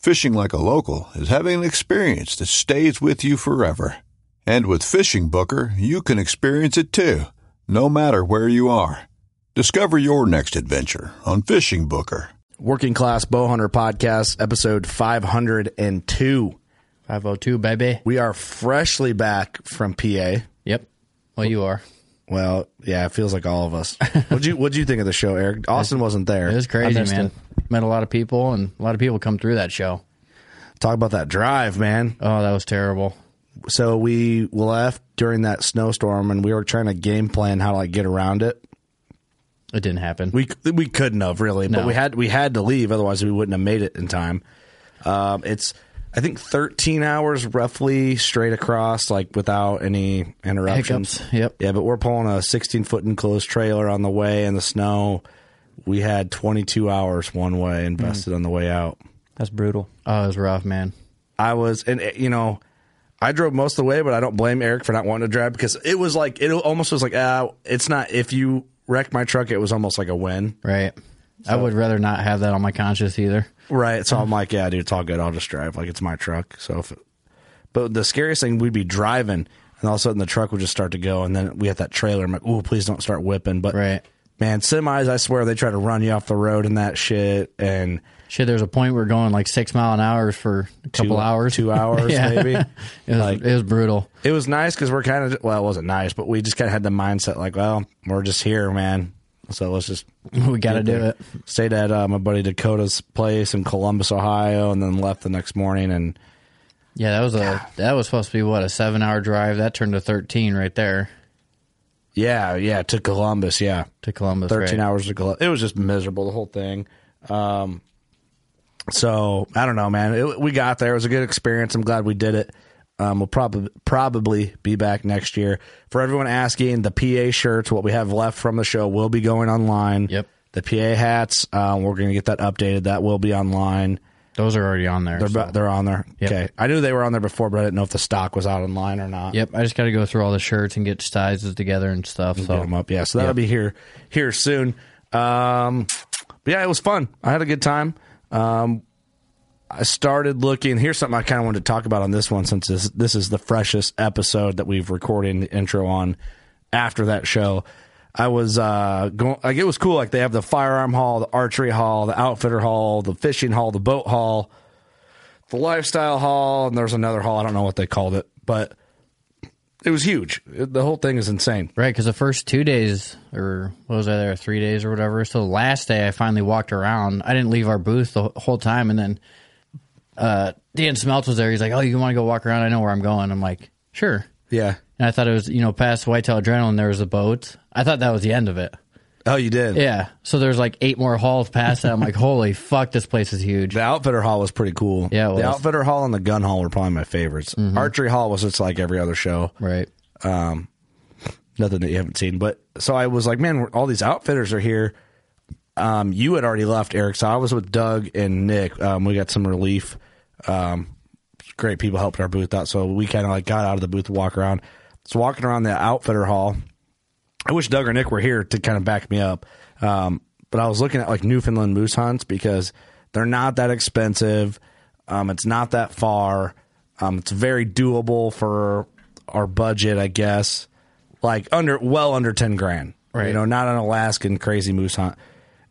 Fishing like a local is having an experience that stays with you forever. And with FishingBooker, you can experience it too, no matter where you are. Discover your next adventure on FishingBooker. Working Class Bowhunter Podcast, episode 502. 502, baby. We are freshly back from PA. Yep. Well, you are. Well, yeah, it feels like all of us. What'd you What'd you think of the show, Eric? Austin wasn't there. It was crazy, man. it. Met a lot of people, and a lot of people come through that show. Talk about that drive, man. Oh, that was terrible. So we left during that snowstorm, and we were trying to game plan how to like get around it. It didn't happen. We we couldn't have really, but No. we had we had to leave, otherwise we wouldn't have made it in time. Um, it's I think 13 hours roughly straight across, like without any interruptions. Hiccups, yep. Yeah, but we're pulling a 16 foot enclosed trailer on the way in the snow. We had 22 hours one way invested on the way out. That's brutal. Oh, it was rough, man. I was, and eh, you know, I drove most of the way, but I don't blame Eric for not wanting to drive because it was like it almost was like ah, it's not. If you wreck my truck, it was almost like a win. Right. I would rather not have that on my conscience either. Right. So I'm like, yeah, dude, it's all good. I'll just drive. Like it's my truck. So if, it, but the scariest thing, we'd be driving, and all of a sudden the truck would just start to go, and then we had that trailer. I'm like, oh, please don't start whipping. But Right. Man, semis, I swear they try to run you off the road and that shit. And Shit, there's a point we're going like six mile an hour for a couple Two- hours, two hours, Yeah. maybe. it was Like- it was brutal. it was nice because we're kind of well, it wasn't nice, but we just kind of had the mindset like, well, we're just here, man. So let's just We got to do there. it. Stayed at uh, my buddy Dakota's place in Columbus, Ohio, and then left the next morning. And Yeah, that was a that was supposed to be what a seven hour drive. That turned to thirteen right there yeah, yeah, to Columbus, yeah, to Columbus. 13 right. hours to Columbus. It was just miserable, the whole thing. Um, so I don't know, man. It, we got there. It was a good experience. I'm glad we did it. Um, we'll probably probably be back next year. For everyone asking, the PA shirts, what we have left from the show, will be going online. Yep. The PA hats, um, we're going to get that updated. That will be online. Those are already on there. They're so- they're on there. Yep. Okay. I knew they were on there before, but I didn't know if the stock was out online or not. Yep, I just got to go through all the shirts and get sizes together and stuff. Get So them up. Yeah. So that'll Yep. be here here soon. Um, but yeah, it was fun. I had a good time. Um, I started looking. Here's something I kind of wanted to talk about on this one since this, this is the freshest episode that we've recorded the intro on after that show. I was uh, going like it was cool. Like they have the firearm hall, the archery hall, the outfitter hall, the fishing hall, the boat hall, the lifestyle hall, and there's another hall. I don't know what they called it, but it was huge. It- the whole thing is insane. right, because the first two days or what was I there, three days or whatever. So the last day I finally walked around. I didn't leave our booth the whole time, and then uh, Dan Smelts was there. He's like, "Oh, you want to go walk around? I know where I'm going." I'm like, "Sure." Yeah. And I thought it was you know past Whitetail Adrenaline there was a boat. I thought that was the end of it. Oh, you did. Yeah. So there's like eight more halls past that. I'm like, holy fuck, this place is huge. The outfitter hall was pretty cool. Yeah, it the was. Mm-hmm. outfitter hall and the gun hall were probably my favorites. Archery hall was just like every other show. Right. Um, nothing that you haven't seen. But so I was like, man, all these outfitters are here. Um, you had already left, Eric. So I was with Doug and Nick. Um, we got some relief. Um, great people helped our booth out. So we kind of like got out of the booth to walk around. Was walking around the outfitter hall. I wish Doug or Nick were here to kind of back me up. Um, but I was looking at like Newfoundland moose hunts because they're not that expensive. Um, it's not that far. Um, it's very doable for our budget, I guess. Like under, well under ten grand. Right. You know, not an Alaskan crazy moose hunt.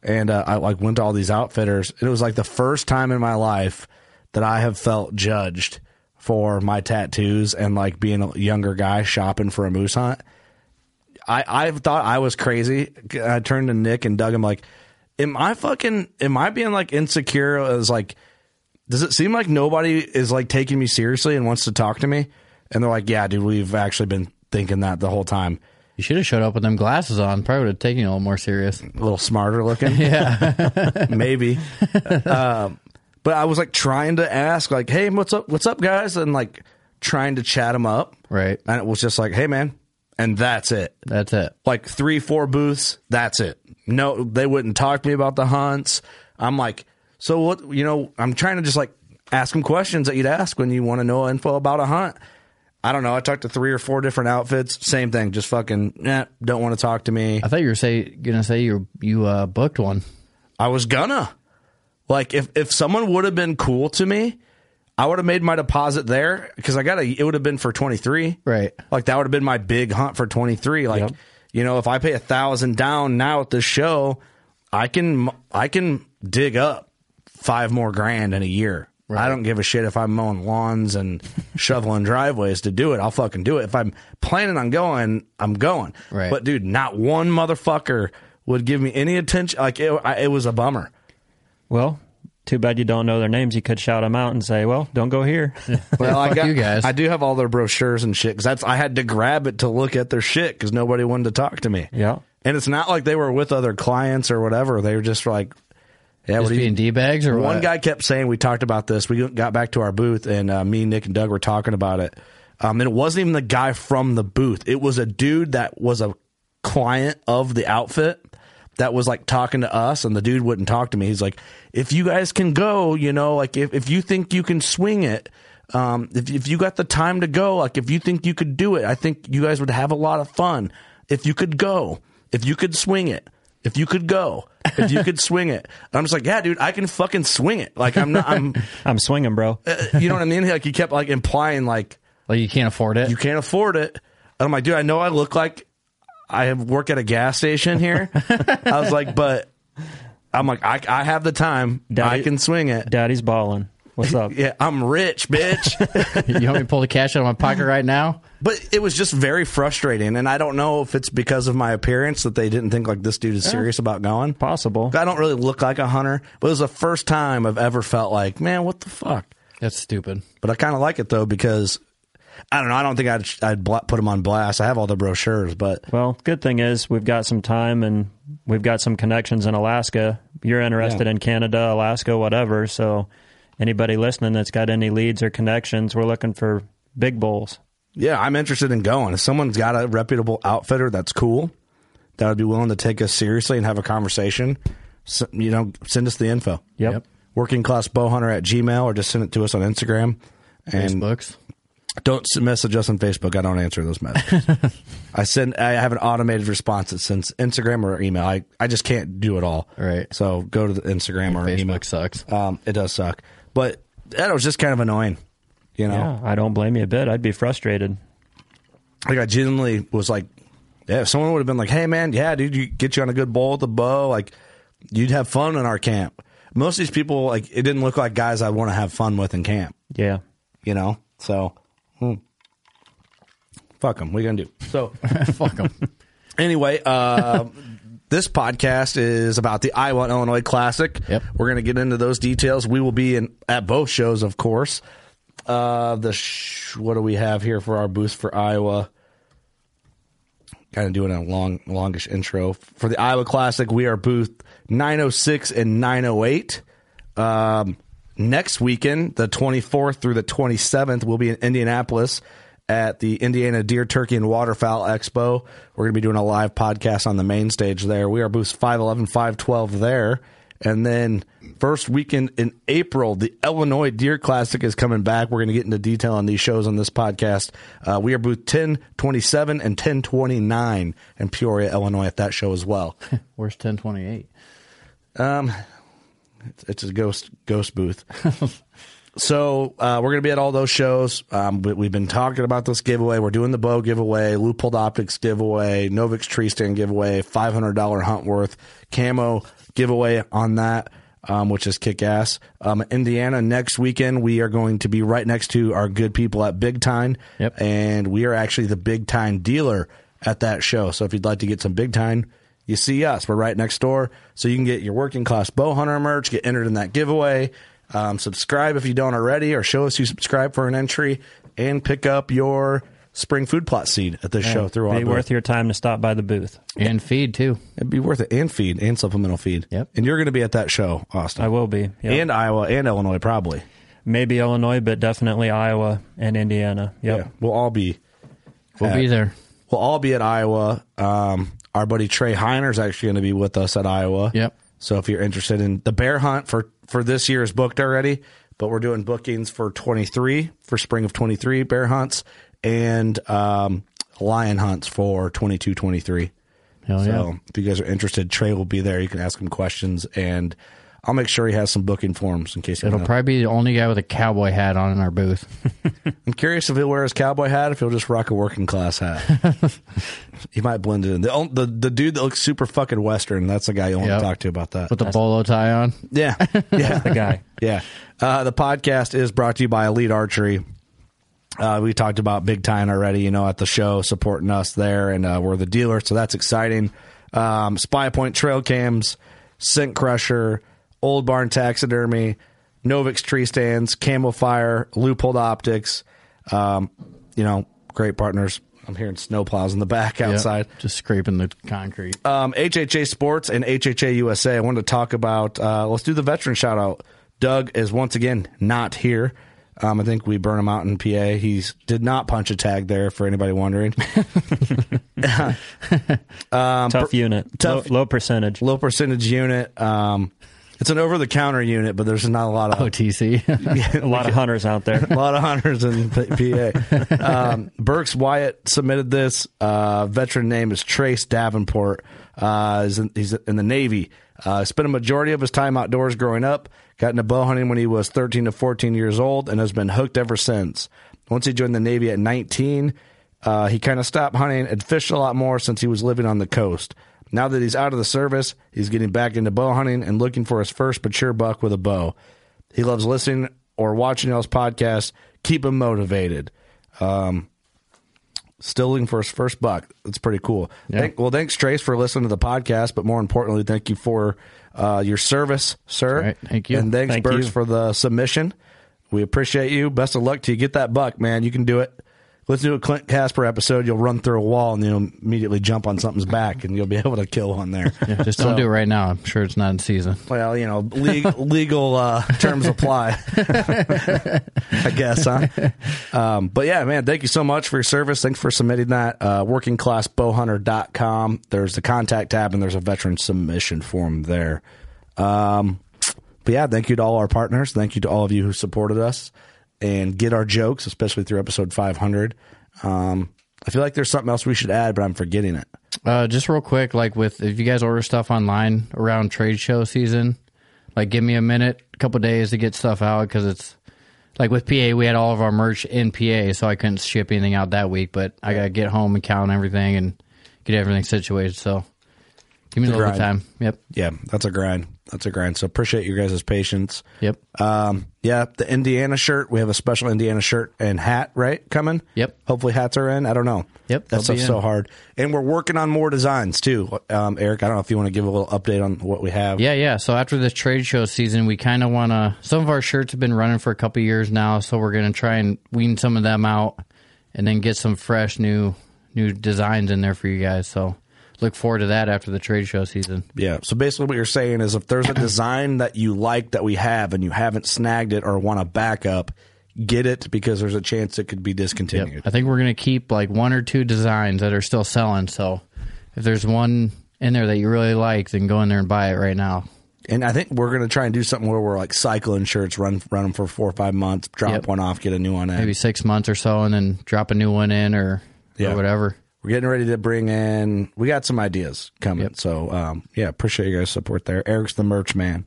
And uh, I like went to all these outfitters. And it was like the first time in my life that I have felt judged for my tattoos and like being a younger guy shopping for a moose hunt. I I thought I was crazy. I turned to Nick and Doug. I'm like, am I fucking? Am I being like insecure? As like, does it seem like nobody is like taking me seriously and wants to talk to me? And they're like, yeah, dude, we've actually been thinking that the whole time. You should have showed up with them glasses on. Probably would have taken you a little more serious. A little smarter looking, yeah, maybe. um, but I was like trying to ask, like, hey, what's up? What's up, guys? And like trying to chat them up, Right. and it was just like, hey, man, and that's it. That's it. like three, four booths. That's it. No, they wouldn't talk to me about the hunts. I'm like, so what? You know, I'm trying to just like ask them questions that you'd ask when you want to know info about a hunt. I don't know. I talked to three or four different outfits. Same thing. Just fucking, nah, don't want to talk to me. I thought you were say gonna say you you uh, booked one. I was gonna. Like, if if someone would have been cool to me, I would have made my deposit there because I got a. It would have been for 23. Right. Like that would have been my big hunt for 23. Like, Yep. you know, if I pay a thousand down now at this show, I can I can dig up five more grand in a year. I don't give a shit if I'm mowing lawns and shoveling driveways to do it. I'll fucking do it. If I'm planning on going, I'm going. Right. But dude, not one motherfucker would give me any attention. Like it, I, it was a bummer. Well, too bad you don't know their names. You could shout them out and say, "Well, don't go here." Well, I got you guys. I do have all their brochures and shit because that's I had to grab it to look at their shit because nobody wanted to talk to me. yeah. And it's not like they were with other clients or whatever. They were just like, yeah, Just what do you being d bags or One what? guy kept saying we talked about this. We got back to our booth, and uh, me, Nick, and Doug were talking about it. Um, and it wasn't even the guy from the booth. It was a dude that was a client of the outfit that was like talking to us, and the dude wouldn't talk to me. He's like, "If you guys can go, you know, like if if you think you can swing it." Um, if if you got the time to go, like if you think you could do it, I think you guys would have a lot of fun. If you could go, if you could swing it, if you could go, if you could swing it. I'm just like, yeah, dude, I can fucking swing it. Like I'm not, I'm, I'm swinging, bro. you know what I mean? Like he kept like implying like like you can't afford it. you can't afford it. And I'm like, dude, I know I look like I have work at a gas station here. I was like, but I'm like, I, I have the time. I can swing it. Daddy's balling. What's up? Yeah, I'm rich, bitch. you want me to pull the cash out of my pocket right now? but it was just very frustrating. And I don't know if it's because of my appearance that they didn't think like this dude is serious about going. Possible. I don't really look like a hunter, but it was the first time I've ever felt like, man, what the fuck? That's stupid. But I kind of like it though because I don't know. I don't think I'd I'd bla- put them on blast. I have all the brochures, but Well, good thing is we've got some time and we've got some connections in Alaska. You're interested Yeah. in Canada, Alaska, whatever. So anybody listening that's got any leads or connections, we're looking for big bulls. yeah, I'm interested in going. If someone's got a reputable outfitter that's cool, that would be willing to take us seriously and have a conversation, s you know, send us the info. Yep. Yep. Working class bowhunter at Gmail or just send it to us on Instagram. And Facebooks. Don't message us on Facebook. I don't answer those messages. I send. I have an automated response that sends Instagram or email. I, I just can't do it all. Right. So go to the Instagram or email. Facebook sucks. Um, it does suck, but that was just kind of annoying. You know, Yeah, I don't blame you a bit. I'd be frustrated. like I genuinely was like, yeah, if someone would have been like, hey man, yeah, dude, you get you on a good bowl with the bow, like you'd have fun in our camp. Most of these people, like, it didn't look like guys I'd want to have fun with in camp. Yeah. You know, so hmm. fuck them. What are you gonna do? So Fuck them. anyway, uh, this podcast is about the Iowa Illinois Classic. Yep. We're going to get into those details. We will be in at both shows, of course. Uh, the sh- what do we have here for our booth for Iowa? Kind of doing a long, longish intro for the Iowa Classic. We are booth 906 and 908. Um, next weekend, the 24th through the 27th, we'll be in Indianapolis at the Indiana Deer, Turkey, and Waterfowl Expo. We're going to be doing a live podcast on the main stage there. We are booths 511, 512 there. And then first weekend in April, the Illinois Deer Classic is coming back. We're going to get into detail on these shows on this podcast. Uh, we are booth 1027 and 1029 in Peoria, Illinois at that show as well. Where's 1028? It's, it's a ghost ghost booth. so uh, we're going to be at all those shows. Um, but we've been talking about this giveaway. We're doing the bow giveaway, Leupold Optics giveaway, Novix tree stand giveaway, five hundred dollar Huntworth camo giveaway on that. Um, which is kick ass. Um, Indiana next weekend, we are going to be right next to our good people at Big Tine. Yep. And we are actually the Big Tine dealer at that show. So if you'd like to get some Big Tine, you see us. We're right next door. So you can get your working class bow hunter merch, get entered in that giveaway. Um, subscribe if you don't already, or show us you subscribe for an entry, and pick up your spring food plot seed at this show through our Be booth. worth your time to stop by the booth. And feed, too. It'd be worth it, and feed, and supplemental feed. Yep. And you're going to be at that show, Austin. I will be. Yep. And Iowa and Illinois, probably. Maybe Illinois, but definitely Iowa and Indiana. Yep. Yeah, we'll all be. We'll at- be there. We'll all be at Iowa. Um, our buddy Trey Heiner is actually going to be with us at Iowa. Yep. So if you're interested in the bear hunt for for this year is booked already, but we're doing bookings for 23 for spring of 23 bear hunts and um, lion hunts for 22 23. Hell so yeah. if you guys are interested, Trey will be there. You can ask him questions and I'll make sure he has some booking forms in case you It'll wanna- probably be the only guy with a cowboy hat on in our booth. I'm curious if he'll wear his cowboy hat, if he'll just rock a working class hat. he might blend it in. The, the the dude that looks super fucking western, that's the guy you want Yep. to talk to about that. with the bolo tie on. yeah, yeah, The guy. yeah. Uh, the podcast is brought to you by Elite Archery. Uh, we talked about Big Tine already, you know, at the show, supporting us there, and uh, we're the dealer, so that's exciting. Um, Spy Point Trail Cams, Scent Crusher, Old Barn Taxidermy, Novix Tree Stands, Camo Fire, Leupold Optics. Um, you know, great partners. I'm hearing snowplows in the back Yep. outside Just scraping the concrete. um, HHA Sports and HHA USA. I wanted to talk about. Uh, let's do the veteran shout out. Doug is once again not here. Um, I think we burn him out in PA. He did not punch a tag there for anybody wondering. tough unit. tough- Low, low percentage. Low percentage unit. Um, it's an over the counter unit, but there's not a lot of OTC. A lot of hunters out there. a lot of hunters in PA. Um, Burks Wyatt submitted this. Uh, veteran name is Trace Davenport. Uh, he's, in, he's in the Navy. Uh, spent a majority of his time outdoors growing up. Got into bow hunting when he was 13 to 14 years old and has been hooked ever since. Once he joined the Navy at 19, uh, he kind of stopped hunting and fished a lot more since he was living on the coast. Now that he's out of the service, he's getting back into bow hunting and looking for his first mature buck with a bow. He loves listening or watching y'all's podcast. Keep him motivated. Um, still looking for his first buck. That's pretty cool. Thank, well, thanks Trace for listening to the podcast, but more importantly, thank you for uh, your service, sir. Right. Thank you. And thanks, Thank Burks, for the submission. We appreciate you. Best of luck to you. Get that buck, man. You can do it. Let's do a Clint Casper episode. You'll run through a wall and you'll immediately jump on something's back, and you'll be able to kill one there. Yeah, just don't do it right now. I'm sure it's not in season. Well, you know, legal, legal uh, terms apply. I guess, huh? Um, but yeah, man, thank you so much for your service. Thanks for submitting that. Uh, workingclassbowhunter.com. There's the contact tab and there's a veteran submission form there. Um, but yeah, thank you to all our partners. Thank you to all of you who supported us and get our jokes, especially through episode 500. Um, I feel like there's something else we should add, but I'm forgetting it. Uh, just real quick, like with if you guys order stuff online around trade show season, like give me a minute, a couple days to get stuff out because it's like with PA, we had all of our merch in PA, so I couldn't ship anything out that week. But I gotta get home and count everything and get everything situated. So give me a It's a little bit of grind. time. Yep, Yeah, that's a grind. That's a grind. So appreciate your guys' patience. yep, Um, yeah, the Indiana shirt. We have a special Indiana shirt and hat, right? Coming. Yep. Hopefully hats are in. I don't know. Yep, That they'll stuff's so hard, and we're working on more designs too. Um, Eric, I don't know if you want to give a little update on what we have. yeah, yeah. So after this trade show season, we kind of want to. Some of our shirts have been running for a couple years now, so we're gonna try and wean some of them out, and then get some fresh new new designs in there for you guys. So look forward to that after the trade show season. Yeah. So basically, what you're saying is, if there's a design that you like that we have and you haven't snagged it or want a backup, get it because there's a chance it could be discontinued. I think we're gonna keep like one or two designs that are still selling. So if there's one in there that you really like, then go in there and buy it right now. And I think we're going to try and do something where we're like cycling shirts, run run them for four or five months, drop Yep. one off, get a new one in. Maybe six months or so, and then drop a new one in or, Yeah. or whatever. We're getting ready to bring in. We got some ideas coming. Yep. So um, yeah, appreciate you guys' support there. Eric's the merch man,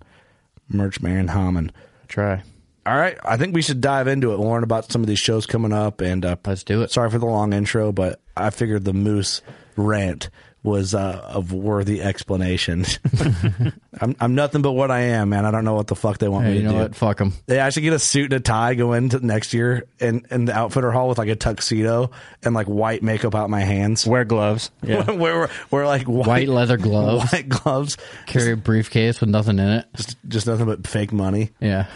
merch man Hammond. Try. All right, I think we should dive into it. Learn about some of these shows coming up, and uh, Let's do it. Sorry for the long intro, but I figured the moose rant was uh, of worthy explanation. I'm, I'm nothing but what I am, man. I don't know what the fuck they want Hey, me you to know do. what? Fuck them. They actually get a suit and a tie go into next year in, in the outfitter hall with like a tuxedo and like white makeup out my hands. Wear gloves. Yeah. we're, we're like white, White leather gloves. white gloves, Carry a briefcase with nothing in it. just, just nothing but fake money. Yeah.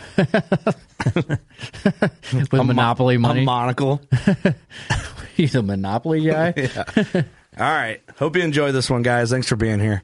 with Monopoly money. A monocle. He's a Monopoly guy. All right. Hope you enjoy this one, guys. Thanks for being here.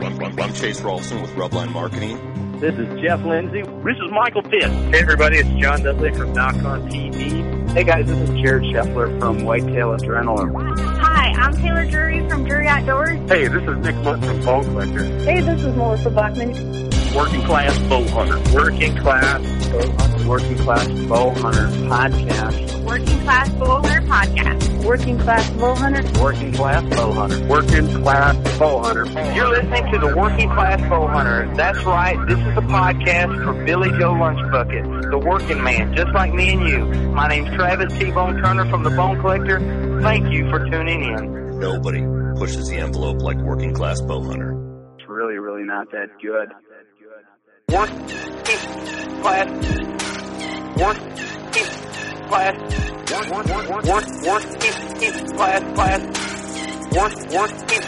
I'm, I'm, I'm Chase Rolfson with Rubline Marketing. This is Jeff Lindsay. This is Michael Pitt. Hey, everybody, it's John Dudley from Nock On TV. Hey, guys, this is Jared Scheffler from Whitetail Adrenaline. Hi, I'm Taylor Drury from Drury Outdoors. Hey, this is Nick Mundt from Bone Collector. Hey, this is Melissa Bachman. Working Class Bow Hunter. Working Class Bow Hunter. Working Class Bow Hunter Podcast. Working Class Bull Hunter Podcast. Working Class Bull Hunter. Working Class Bow Hunter. Working Class Bow Hunter. You're listening to the Working Class Bow Hunter. That's right. This is a podcast for Billy Joe Lunchbucket, the working man, just like me and you. My name's Travis T-Bone Turner from the Bone Collector. Thank you for tuning in. Nobody pushes the envelope like Working Class Bow Hunter. It's really, really not that good. Working class. Working class. Work, work, work, work, working class, class. Work, working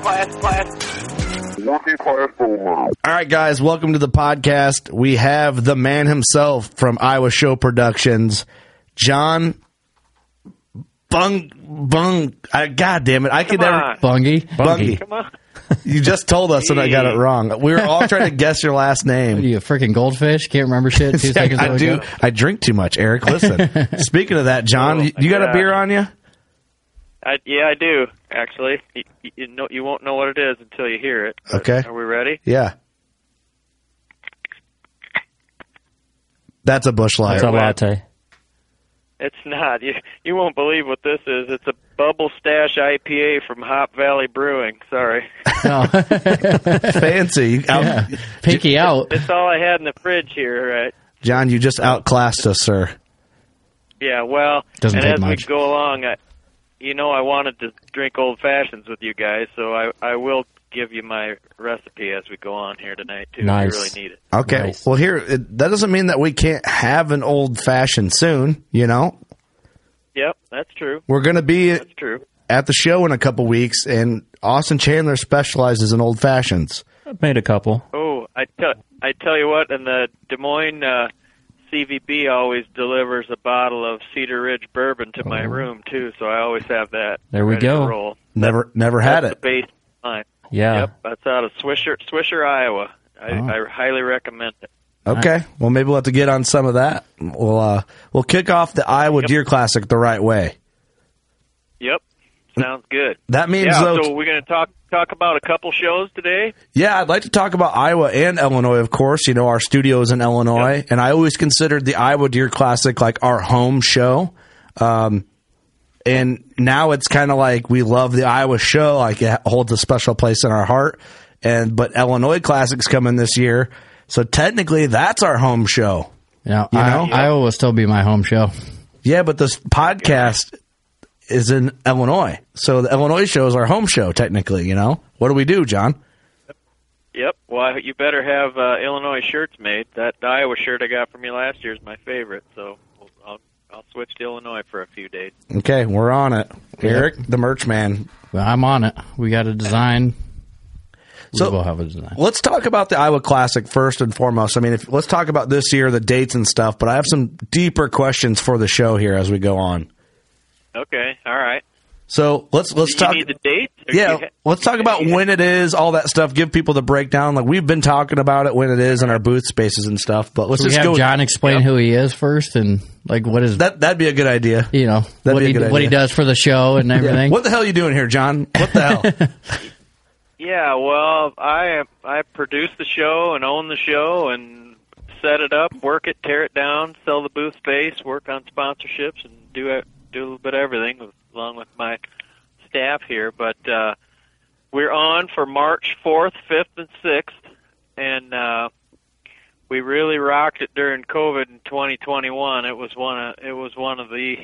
class, class. Working class All right, guys, welcome to the podcast. We have the man himself from Iowa Show Productions, John Bung Bung. I, God damn it, I could never. on. Bungie. Bungie. Come on. You just told us and I got it wrong. We were all trying to guess your last name. You a freaking goldfish? Can't remember shit. Two seconds I ago. do. I drink too much, Eric. Listen. Speaking of that, John, Oh, you, you got a beer on you? I, yeah, I do actually. You, you, you know, you won't know what it is until you hear it. Okay. Are we ready? Yeah. That's a Busch Light. It's a latte. It's not. You you won't believe what this is. It's a Bubble Stash IPA from Hop Valley Brewing. Sorry, oh. No. Fancy. Out- yeah. Pinky out. it's all I had in the fridge here. Right? John, you just outclassed us, sir. Yeah. Well, Doesn't and take as much. we go along, I, you know, I wanted to drink old fashions with you guys, so I I will give you my recipe as we go on here tonight too. Nice. If you really need it. Okay. Nice. Well, here, it, that doesn't mean that we can't have an old fashioned soon. You know, Yep, that's true. we're going to be That's true. at the show in a couple weeks, and Austin Chandler specializes in old fashions. I've made a couple. Oh, I tell I tell you what, and the Des Moines uh, CVB always delivers a bottle of Cedar Ridge bourbon to my room too, so I always have that. There we go. roll. Never, never had That's it. the base line. Yeah. Yep, that's out of Swisher, Swisher, Iowa. I, Oh. I highly recommend it. Okay. Well, maybe we'll have to get on some of that. We'll uh, we'll kick off the Iowa Deer Classic the right way. Yep, sounds good. That means Yeah, though, so we're going to talk talk about a couple shows today. Yeah, I'd like to talk about Iowa and Illinois, of course. You know, our studio is in Illinois, and I always considered the Iowa Deer Classic like our home show. Um, and now it's kind of like we love the Iowa show, like it holds a special place in our heart. And but Illinois Classic's coming this year, so technically that's our home show. Yeah, You I- know? Iowa will still be my home show. Yeah, but this podcast is in Illinois, so the Illinois show is our home show technically. You know, what do we do, John? Yep. Well, you better have uh, Illinois shirts made. That Iowa shirt I got from you last year is my favorite, so I'll I'll switch to Illinois for a few days. Okay, we're on it. Eric, the merch man, I'm on it. We got a design. We So- will have a design. Let's talk about the Iowa Classic first and foremost. I mean, if, let's talk about this year, the dates and stuff. But I have some deeper questions for the show here as we go on. Okay. All right. So let's let's Do you talk. need the dates? or Yeah, you ha- let's talk about when it is, all that stuff. Give people the breakdown. Like we've been talking about it when it is in our booth spaces and stuff. But let's Should we just have go. John explain who he is first and like what is That that'd be a good idea. you know That'd what be a he good what he does for the show and everything. What the hell are you doing here, John? What the hell? Yeah, well, I I produce the show and own the show and set it up, work it, tear it down, sell the booth space, work on sponsorships, and do it, do a little bit of everything with, along with my staff here. But uh, we're on for March fourth, fifth, and sixth, and uh, we really rocked it during COVID in 2021. It was one of it was one of the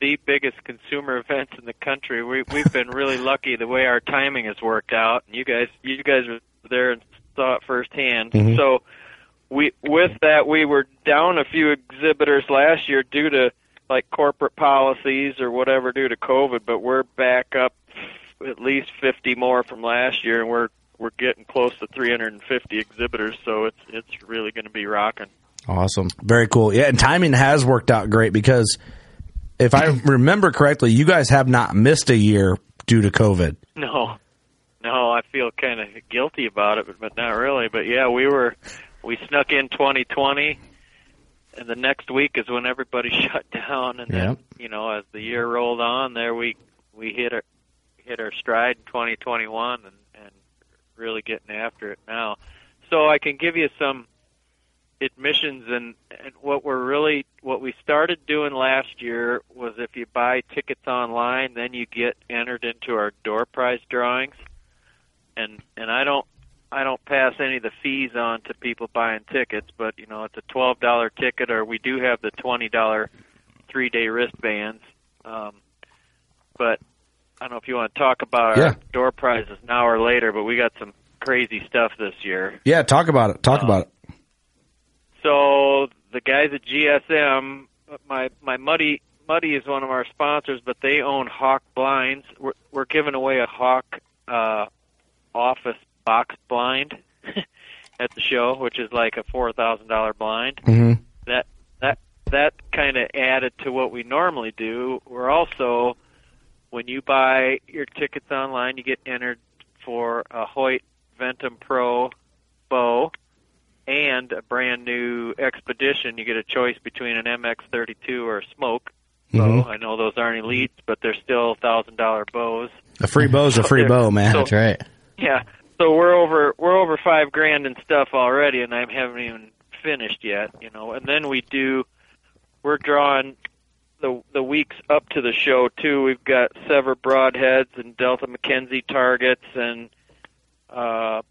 the biggest consumer events in the country. We we've been really lucky the way our timing has worked out. And you guys you guys were there and saw it firsthand. Mhm. So we with that we were down a few exhibitors last year due to like corporate policies or whatever due to COVID, but we're back up at least 50 more from last year and we're we're getting close to 350 exhibitors, so it's it's really going to be rocking. awesome, very cool. Yeah, and timing has worked out great because if I remember correctly, you guys have not missed a year due to COVID. No, no, I feel kind of guilty about it, but, but not really. But yeah, we were we snuck in 2020, and the next week is when everybody shut down, and then Yep. you know as the year rolled on, there we we hit our hit our stride in 2021, and and really getting after it now. So I can give you some admissions and, and what we're really what we started doing last year was if you buy tickets online then you get entered into our door prize drawings and and I don't I don't pass any of the fees on to people buying tickets but you know it's a twelve dollar ticket or we do have the twenty dollar three day wristbands um but I don't know if you want to talk about Yeah. our door prizes now or later but we got some crazy stuff this year Yeah, talk about it. Talk Uh, about it. so the guys at GSM, my my Muddy Muddy is one of our sponsors, but they own Hawk Blinds. We're, we're giving away a Hawk uh, office box blind at the show, which is like a four thousand dollar blind. Mm-hmm. That that that kind of added to what we normally do. We're also when you buy your tickets online, you get entered for a Hoyt Ventum Pro bow and a brand new expedition. You get a choice between an MX32 or a smoke bow. Mhm. I know those aren't elites, but they're still thousand dollar bows. A free bow's a So free bow, man. so- That's right. Yeah. So we're over we're over five grand in stuff already, and I haven't even finished yet. You know, and then we do we're drawing the the weeks up to the show too. We've got Sevr broadheads and Delta McKenzie targets and uh,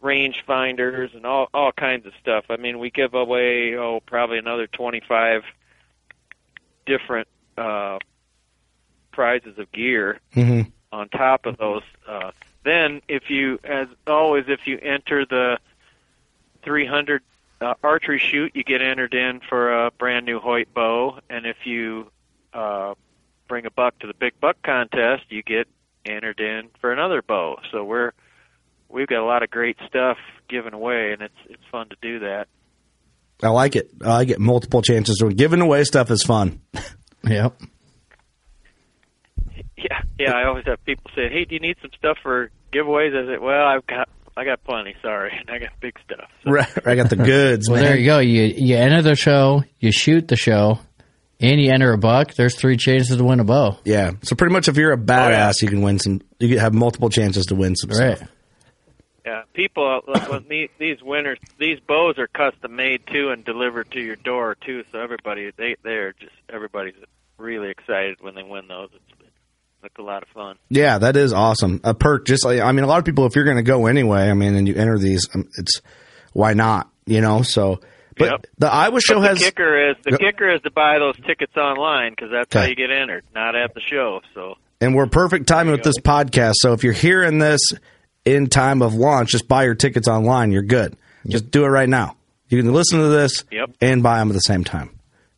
range finders and all all kinds of stuff. I mean, we give away oh probably another twenty five different uh, prizes of gear Mm-hmm. on top of those. Uh, then, if you, as always, if you enter the 300 uh, archery shoot, you get entered in for a brand new Hoyt bow, and if you uh, bring a buck to the big buck contest, you get entered in for another bow. So we're we've got a lot of great stuff given away, and it's it's fun to do that. I like it. I get. Multiple chances. So giving away stuff is fun. Yep. Yeah, yeah. I always have people say, "Hey, do you need some stuff for giveaways?" I say, "Well, I've got I got plenty. Sorry, I got big stuff." Right. I got the goods, Well, man. there you go. You you enter the show, you shoot the show, and you enter a buck. There's three chances to win a bow. Yeah. So pretty much, if you're a oh, badass, you can win some. You can have multiple chances to win some Right. stuff. Yeah, people uh, like these, these winners, these bows are custom made too and delivered to your door too. So everybody, they they're just everybody's really excited when they win those. It's, like a lot of fun. Yeah, that is awesome. A perk, just like I mean, a lot of people, if you're going to go anyway, I mean, and you enter these, um, it's why not? You know. So, but Yep. the Iowa show But has the kicker is the Go- kicker is to buy those tickets online because that's how you get entered, not at the show. So And we're perfect timing with this podcast. So if you're hearing this in time of launch, just buy your tickets online. You're good. Just do it right now. You can listen to this Yep. and buy them at the same time.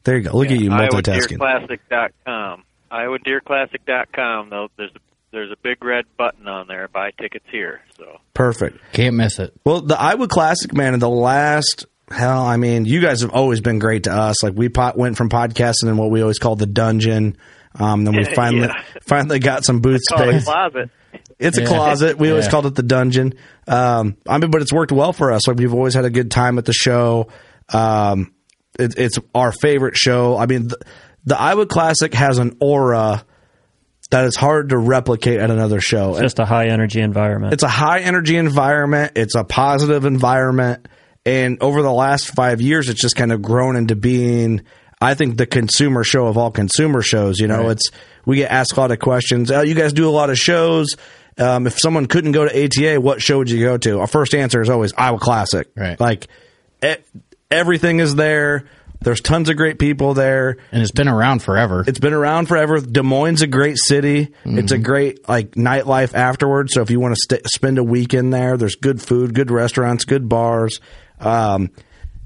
There you go. Look at you multitasking. IowaDeerClassic.com. IowaDeerClassic.com. Though there's a, there's a big red button on there. Buy tickets here. So Perfect. Can't miss it. Well, the Iowa Classic, man, in the last hell, I mean, you guys have always been great to us. Like we pot, went from podcasting in what we always called the dungeon, Um, then we finally Yeah. finally got some booth Call it space. closet. It's a closet. We always called it the dungeon. Um, I mean, but it's worked well for us. Like we've always had a good time at the show. Um, it, it's our favorite show. I mean, the, the Iowa Classic has an aura that is hard to replicate at another show. It's just a high energy environment. It's a high energy environment. It's a positive environment. And over the last five years, it's just kind of grown into being, I think, the consumer show of all consumer shows. You know, it's, we get asked a lot of questions. Oh, you guys do a lot of shows. Um, if someone couldn't go to ATA, what show would you go to? Our first answer is always Iowa Classic. Right. Like, e- everything is there. There's tons of great people there. and it's been around forever. It's been around forever. Des Moines a great city. It's a great like nightlife afterwards. So if you want to st- spend a weekend there, there's good food, good restaurants, good bars. Um,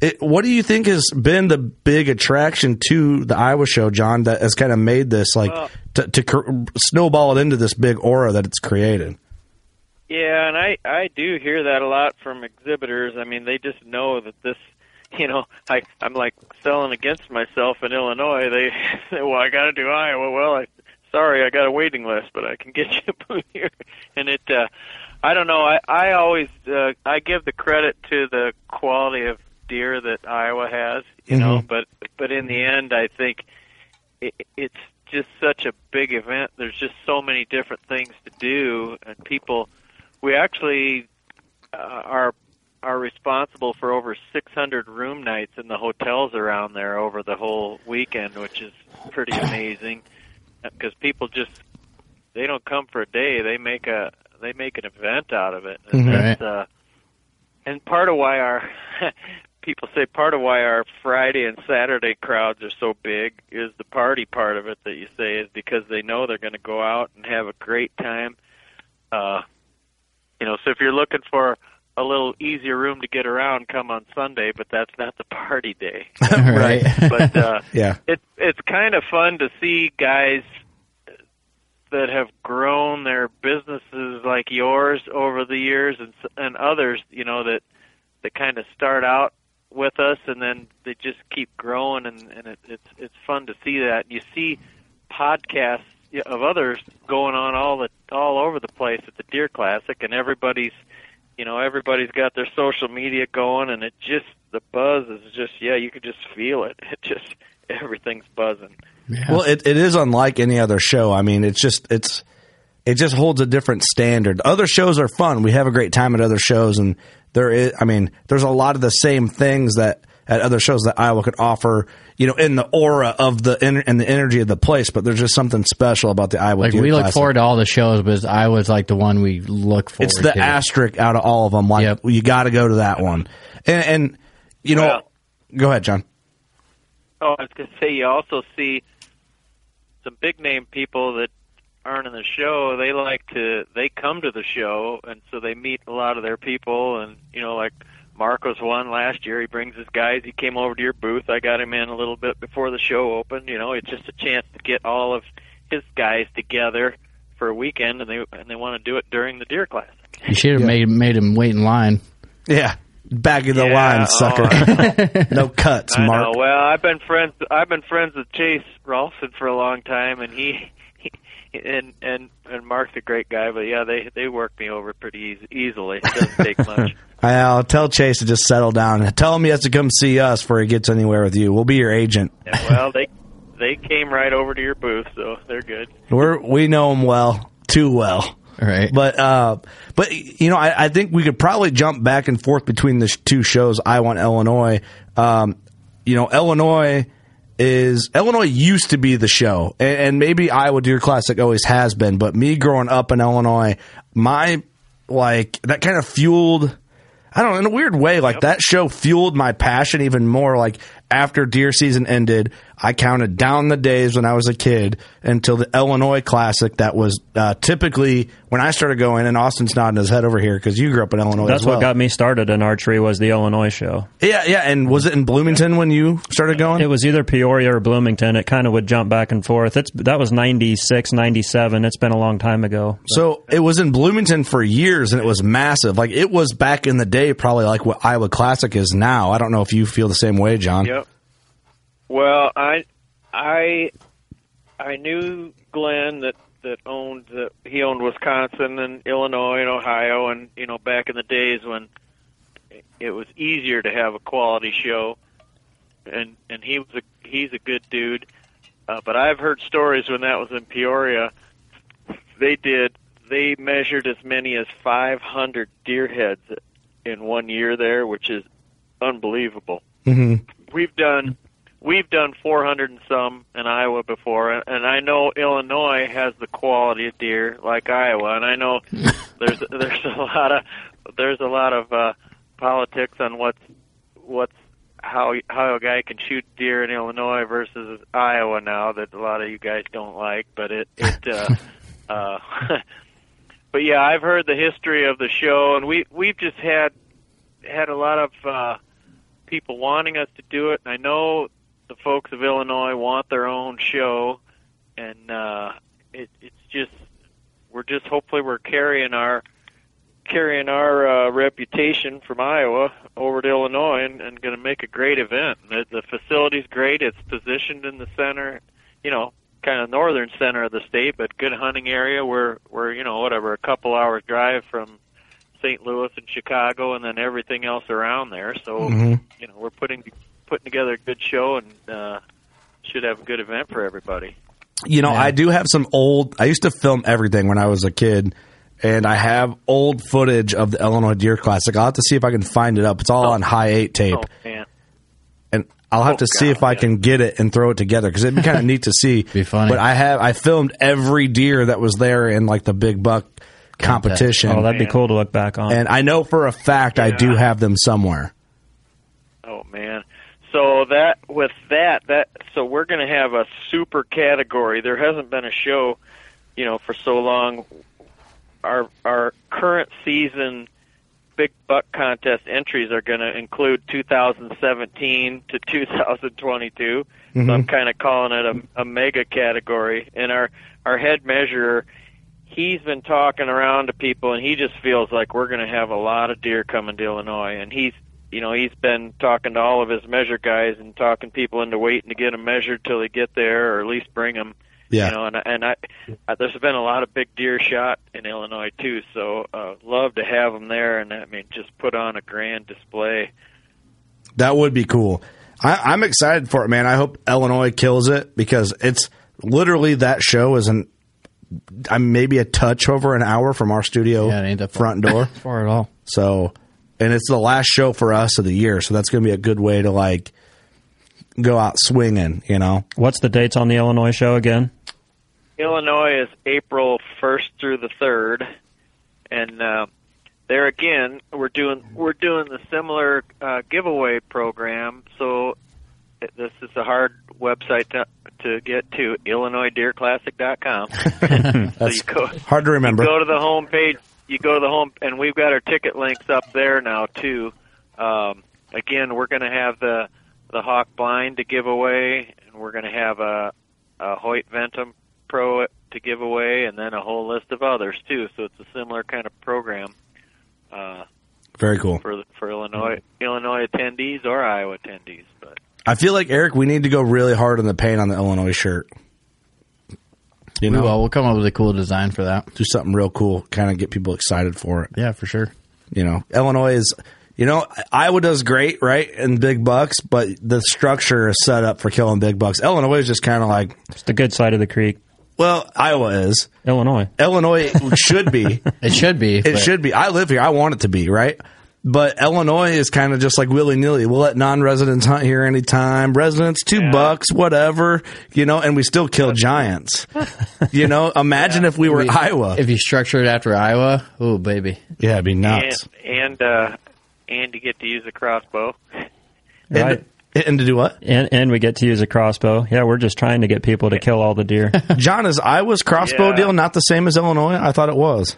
it, what do you think has been the big attraction to the Iowa show, John, that has kind of made this like Well- to, to cr- snowball it into this big aura that it's created? Yeah, and I I do hear that a lot from exhibitors. I mean, they just know that this, you know, I I'm like selling against myself in Illinois. They say, well, I got to do Iowa. Well, I sorry, I got a waiting list, but I can get you a booth here. And it, uh, I don't know. I I always uh, I give the credit to the quality of deer that Iowa has, you know. But but in the end, I think it, it's just such a big event. There's just so many different things to do, and people. We actually uh, are are responsible for over 600 room nights in the hotels around there over the whole weekend, which is pretty amazing. Because people just they don't come for a day; they make a they make an event out of it. And that's, uh, and part of why our people say part of why our Friday and Saturday crowds are so big is the party part of it that you say is because they know they're going to go out and have a great time. Uh, you know, so if you're looking for a little easier room to get around, come on Sunday, but that's not the party day. right. But uh, Yeah. it's it's kind of fun to see guys that have grown their businesses like yours over the years and s- and others you know that that kind of start out with us and then they just keep growing and and it, it's it's fun to see that you see podcasts of others going on all the all over the place at the deer classic and everybody's you know everybody's got their social media going and it just the buzz is just yeah you can just feel it it just everything's buzzing Well, it, it is unlike any other show. I mean, it's just it's it just holds a different standard. Other shows are fun. We have a great time at other shows, and there is. I mean, there's a lot of the same things that at other shows that Iowa could offer. You know, in the aura of the en- and the energy of the place, but there's just something special about the Iowa. like Deer we look Classic. forward to all the shows, but I was like the one we look forward. It's the to. asterisk out of all of them. Like Yep. you got to go to that one, and, and you know, Well- go ahead, John. Oh, I was going to say you also see some big name people that aren't in the show. They like to they come to the show, and so they meet a lot of their people. And you know, like Mark was one last year. He brings his guys. He came over to your booth. I got him in a little bit before the show opened. You know, it's just a chance to get all of his guys together for a weekend, and they and they want to do it during the deer class. You should have made made him wait in line. Yeah, back of the Yeah, line, oh, sucker. no cuts, I Mark. know. Well, I've been friends. I've been friends with Chase Rolfson for a long time, and he, he and and and Mark's a great guy. But yeah, they they work me over pretty easy, easily. It doesn't take much. I'll tell Chase to just settle down. Tell him he has to come see us before he gets anywhere with you. We'll be your agent. Yeah, well, they they came right over to your booth, so they're good. We're we know them well, too well. Right. But uh, but you know, I, I think we could probably jump back and forth between the sh- two shows. I want Illinois. Um, you know, Illinois is Illinois used to be the show, and, and maybe Iowa Deer Classic always has been. But me growing up in Illinois, my like that kind of fueled. I don't know, in a weird way, like that show fueled my passion even more. Like after deer season ended, I counted down the days when I was a kid until the Illinois Classic. That was uh, typically when I started going. And Austin's nodding his head over here because you grew up in Illinois. That's as well. what got me started in archery was the Illinois show. Yeah, yeah. And was it in Bloomington when you started going? It was either Peoria or Bloomington. It kind of would jump back and forth. It's that was 96, 97. It's been a long time ago. So it was in Bloomington for years, and it was massive. Like it was back in the day, probably like what Iowa Classic is now. I don't know if you feel the same way, John. Yep. Well, I I I knew Glenn that that owned that he owned Wisconsin and Illinois and Ohio and you know back in the days when it was easier to have a quality show. And and he was a he's a good dude. Uh, but I've heard stories when that was in Peoria they did they measured as many as 500 deer heads in one year there which is unbelievable. Mm-hmm. we've done we've done 400 and some in Iowa before, and- and I know Illinois has the quality of deer like Iowa, and I know there's there's a lot of there's a lot of uh, politics on what's what's how how a guy can shoot deer in Illinois versus Iowa now that a lot of you guys don't like, but it it uh, uh, but yeah, I've heard the history of the show, and we we've just had had a lot of uh, people wanting us to do it, and I know the folks of Illinois want their own show, and uh, it, it's just we're just hopefully we're carrying our carrying our uh, reputation from Iowa over to Illinois and, and going to make a great event. The, the facility's great. It's positioned in the center, you know, kind of northern center of the state, but good hunting area. We're we're you know whatever a couple hours drive from St. Louis and Chicago, and then everything else around there. So Mhm. you know we're putting putting together a good show and uh, should have a good event for everybody. You know, I do have some old. I used to film everything when I was a kid, and I have old footage of the Illinois Deer Classic. I'll have to see if I can find it up. It's all on high eight tape, Oh man, and I'll have to see if I can get it and throw it together because it'd be kind of neat to see. Be funny. But I have I filmed every deer that was there in like the big buck competition. Oh, that'd be cool to look back on. And I know for a fact I do have them somewhere. Oh man. So that with that that so we're going to have a super category. There hasn't been a show, you know, for so long. Our our current season big buck contest entries are going to include 2017 to 2022. So I'm Mhm. kind of calling it a, a mega category. And our our head measurer, he's been talking around to people, and he just feels like we're going to have a lot of deer coming to Illinois. And he's you know he's been talking to all of his measure guys and talking people into waiting to get them measured till they get there, or at least bring them. Yeah. You know, and and I, I there's been a lot of big deer shot in Illinois too. So uh, love to have them there, and I mean just put on a grand display. That would be cool. I, I'm excited for it, man. I hope Illinois kills it because it's literally that show is an I'm maybe a touch over an hour from our studio Yeah, it ain't that far. front door. Far at all. So, and it's the last show for us of the year, so that's going to be a good way to like go out swinging. You know, What's the dates on the Illinois show again? Illinois is April 1st through the 3rd, and uh, there again we're doing we're doing the similar uh, giveaway program. So this is a hard website to to get to IllinoisDeerClassic.com. that's you go- hard to remember. You go to the home page. You go to the home, and we've got our ticket links up there now too. Um, again, we're going to have the the Hawk Blind to give away, and we're going to have a, a Hoyt Ventum Pro to give away, and then a whole list of others too. So it's a similar kind of program uh, Very cool. for for Illinois Illinois attendees or Iowa attendees. But I feel like Eric, we need to go really hard on the paint on the Illinois shirt. You We know, will. We'll come up with a cool design for that. do something real cool, kind of get people excited for it. Yeah, for sure. You know, Illinois is, you know, Iowa does great, right, in big bucks, but the structure is set up for killing big bucks. Illinois is just kind of like, It's the good side of the creek. well, Iowa is. Illinois. Illinois should be. It should be. It but- should be. I live here. I want it to be, right? But Illinois is kind of just like willy nilly. We'll let non residents hunt here anytime. Residents, two bucks, whatever, you know, and we still kill giants. you know, imagine if we were If you- Iowa. If you structure it after Iowa, oh baby. yeah, it'd be nuts. and and uh, and you get to use a crossbow. Right. And, and to do what? And, and we get to use a crossbow. Yeah, we're just trying to get people to kill all the deer. John, is Iowa's crossbow Yeah. deal not the same as Illinois? I thought it was.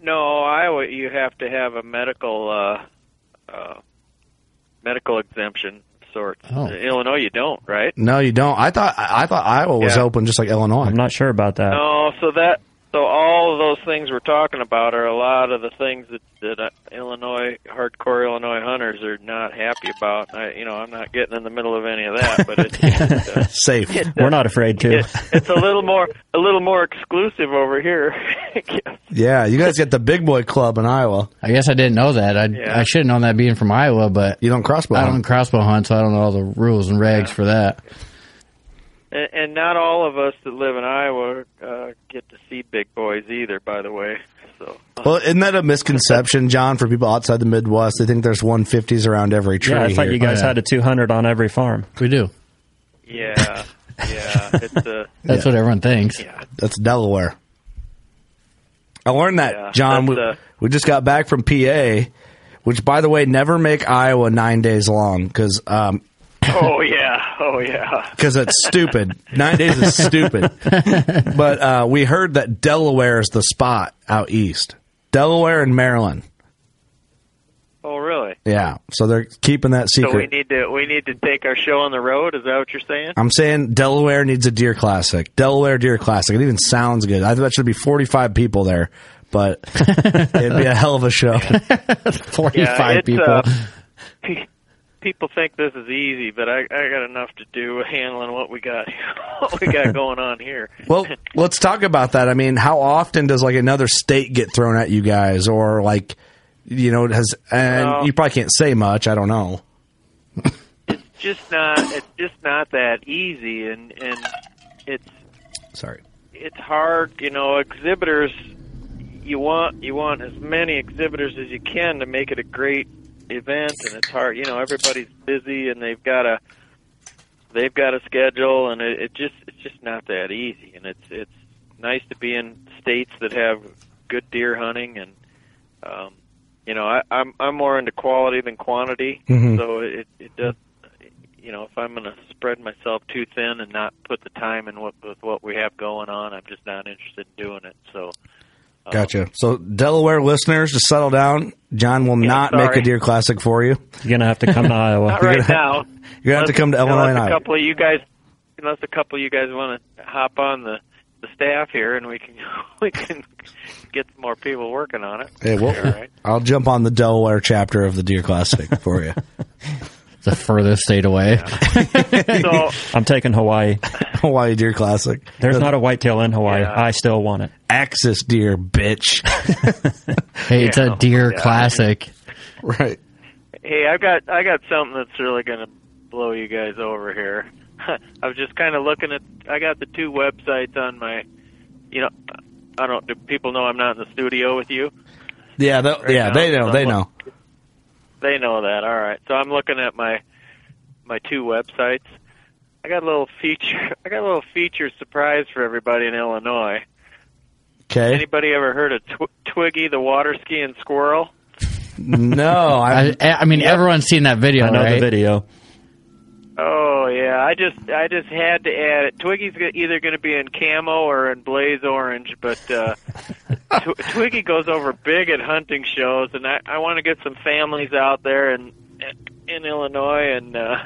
No, Iowa, you have to have a medical uh, uh, medical exemption sort. Oh. Illinois, you don't, right? No, you don't. I thought I thought Iowa was Yeah. open just like Illinois. I'm not sure about that. No, so that So all of those things we're talking about are a lot of the things that that uh, Illinois hardcore Illinois hunters are not happy about. I, you know, I'm not getting in the middle of any of that, but it's, it's, uh, Safe. We're not afraid to. it, it's a little more a little more exclusive over here. Yeah, you guys get the big boy club in Iowa. I guess I didn't know that. I Yeah. I should have known that being from Iowa, but You don't crossbow. I don't crossbow hunt, so I don't know all the rules and regs for that. And, and not all of us that live in Iowa uh, get to see big boys either. By the way, so Well, isn't that a misconception, John, for people outside the Midwest? They think there's 150s around every tree. Yeah, I thought here. you guys had a 200 on every farm. We do. yeah, yeah, it's uh, That's what everyone thinks. yeah. That's Delaware. I learned that, Yeah, John. We, that's, uh, we just got back from PA, which, by the way, never make Iowa nine days long because um, Oh yeah, oh yeah. because it's stupid. Nine days is stupid. but uh, we heard that Delaware is the spot out east. Delaware and Maryland. Oh really? Yeah, so they're keeping that So we secret. need to we need to take our show on the road. Is that what you're saying? I'm saying Delaware needs a deer classic. Delaware deer classic. It even sounds good. I bet should be 45 people there, but it'd be a hell of a show. Forty-five it's, people. uh, pe- people think this is easy, but I, I got enough to do handling what we got what we got going on here. Well, let's talk about that. I mean, how often does like another state get thrown at you guys, or like, you know, has? And Well- you probably can't say much. I don't know. it's just not it's just not that easy, and and it's Sorry. it's hard. You know, exhibitors. You want you want as many exhibitors as you can to make it a great event, and it's hard. You know, everybody's busy, and they've got a they've got a schedule, and it, it just it's just not that easy. And it's it's nice to be in states that have good deer hunting, and um, you know, I, I'm I'm more into quality than quantity, Mhm. so it it does. You know, if I'm going to spread myself too thin and not put the time in what, with what we have going on, I'm just not interested in doing it. So, Gotcha. So Delaware listeners, just settle down. John will not make a deer classic for you. You're going to have to come to Iowa. not You're right gonna- now. You're gonna have to come to Illinois unless a Iowa. couple of you guys, unless a couple of you guys want to hop on the the staff here, and we can we can get more people working on it. Hey, well, All right. I'll jump on the Delaware chapter of the Deer Classic for you. The furthest state away. So I'm taking Hawaii. Hawaii Deer Classic. There's not a whitetail in Hawaii. Yeah. I still want it. Axis deer, bitch. Hey, it's Yeah. a deer Yeah. classic. right. Hey, I've got I got something that's really going to blow you guys over here. I was just kind of looking at. I got the two websites on my. You know, I don't. Do people know I'm not in the studio with you? Yeah, th- Right yeah, now, they know. so They I'm know. They know that. All right. So I'm looking at my my two websites. I got a little feature. I got a little feature surprise for everybody in Illinois. Okay. Anybody ever heard of Tw- Twiggy the water skiing squirrel? No, I, I, I mean, everyone's seen that video, I know right? the video. Oh yeah, I just I just had to add it. Twiggy's either going to be in camo or in blaze orange, but uh, Tw- Twiggy goes over big at hunting shows, and I I want to get some families out there in in Illinois, and uh,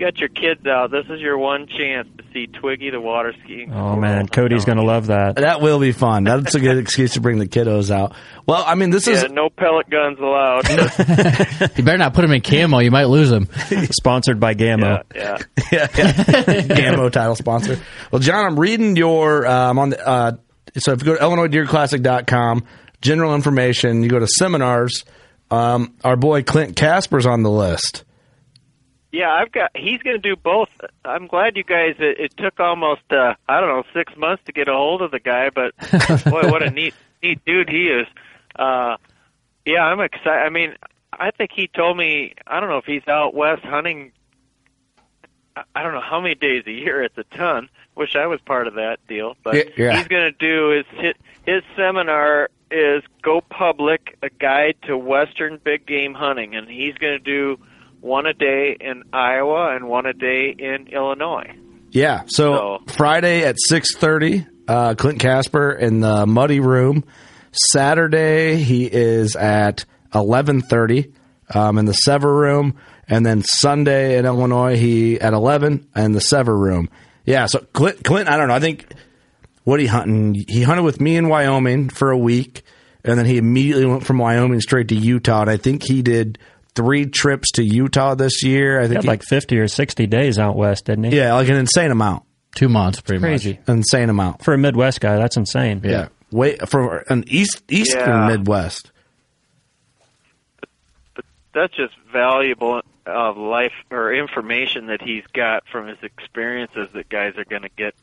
you got your kids out. This is your one chance to see Twiggy the water skiing. Oh, man. Cody's going to love that. that will be fun. That's a good excuse to bring the kiddos out. Well, I mean, this Yeah, is no pellet guns allowed. You better not put him in camo. You might lose him. Sponsored by Gamma. yeah, yeah. yeah, yeah. Gamo title sponsor. Well, John, I'm reading your. I'm on the. Uh, so if you go to IllinoisDeerClassic.com, general information. You go to seminars. Um, our boy Clint Casper's on the list. Yeah, I've got. He's going to do both. I'm glad you guys. It, it took almost uh, I don't know six months to get a hold of the guy, but boy, what a neat neat dude he is. Uh, yeah, I'm excited. I mean, I think he told me. I don't know if he's out west hunting. I- I don't know how many days a year. It's a ton. Wish I was part of that deal, but Yeah, yeah. he's going to do his his, his seminar is Go Public: A Guide to Western Big Game Hunting, and he's going to do one a day in Iowa and one a day in Illinois. Yeah. So, Friday at six thirty, uh, Clint Casper in the Muddy Room. Saturday he is at eleven thirty um, in the Sevr Room, and then Sunday in Illinois he at eleven in the Sevr Room. Yeah. So Clint, Clint, I don't know. I think what he hunting? He hunted with me in Wyoming for a week, and then he immediately went from Wyoming straight to Utah. And I think he did three trips to Utah this year. I He think had he- like 50 or 60 days out west, didn't he? yeah, like an insane amount, Two months, pretty Crazy. much. insane amount. For a Midwest guy, that's insane. Yeah, wait for an east eastern Yeah. Midwest. that's just valuable uh, life or information that he's got from his experiences that guys are going to get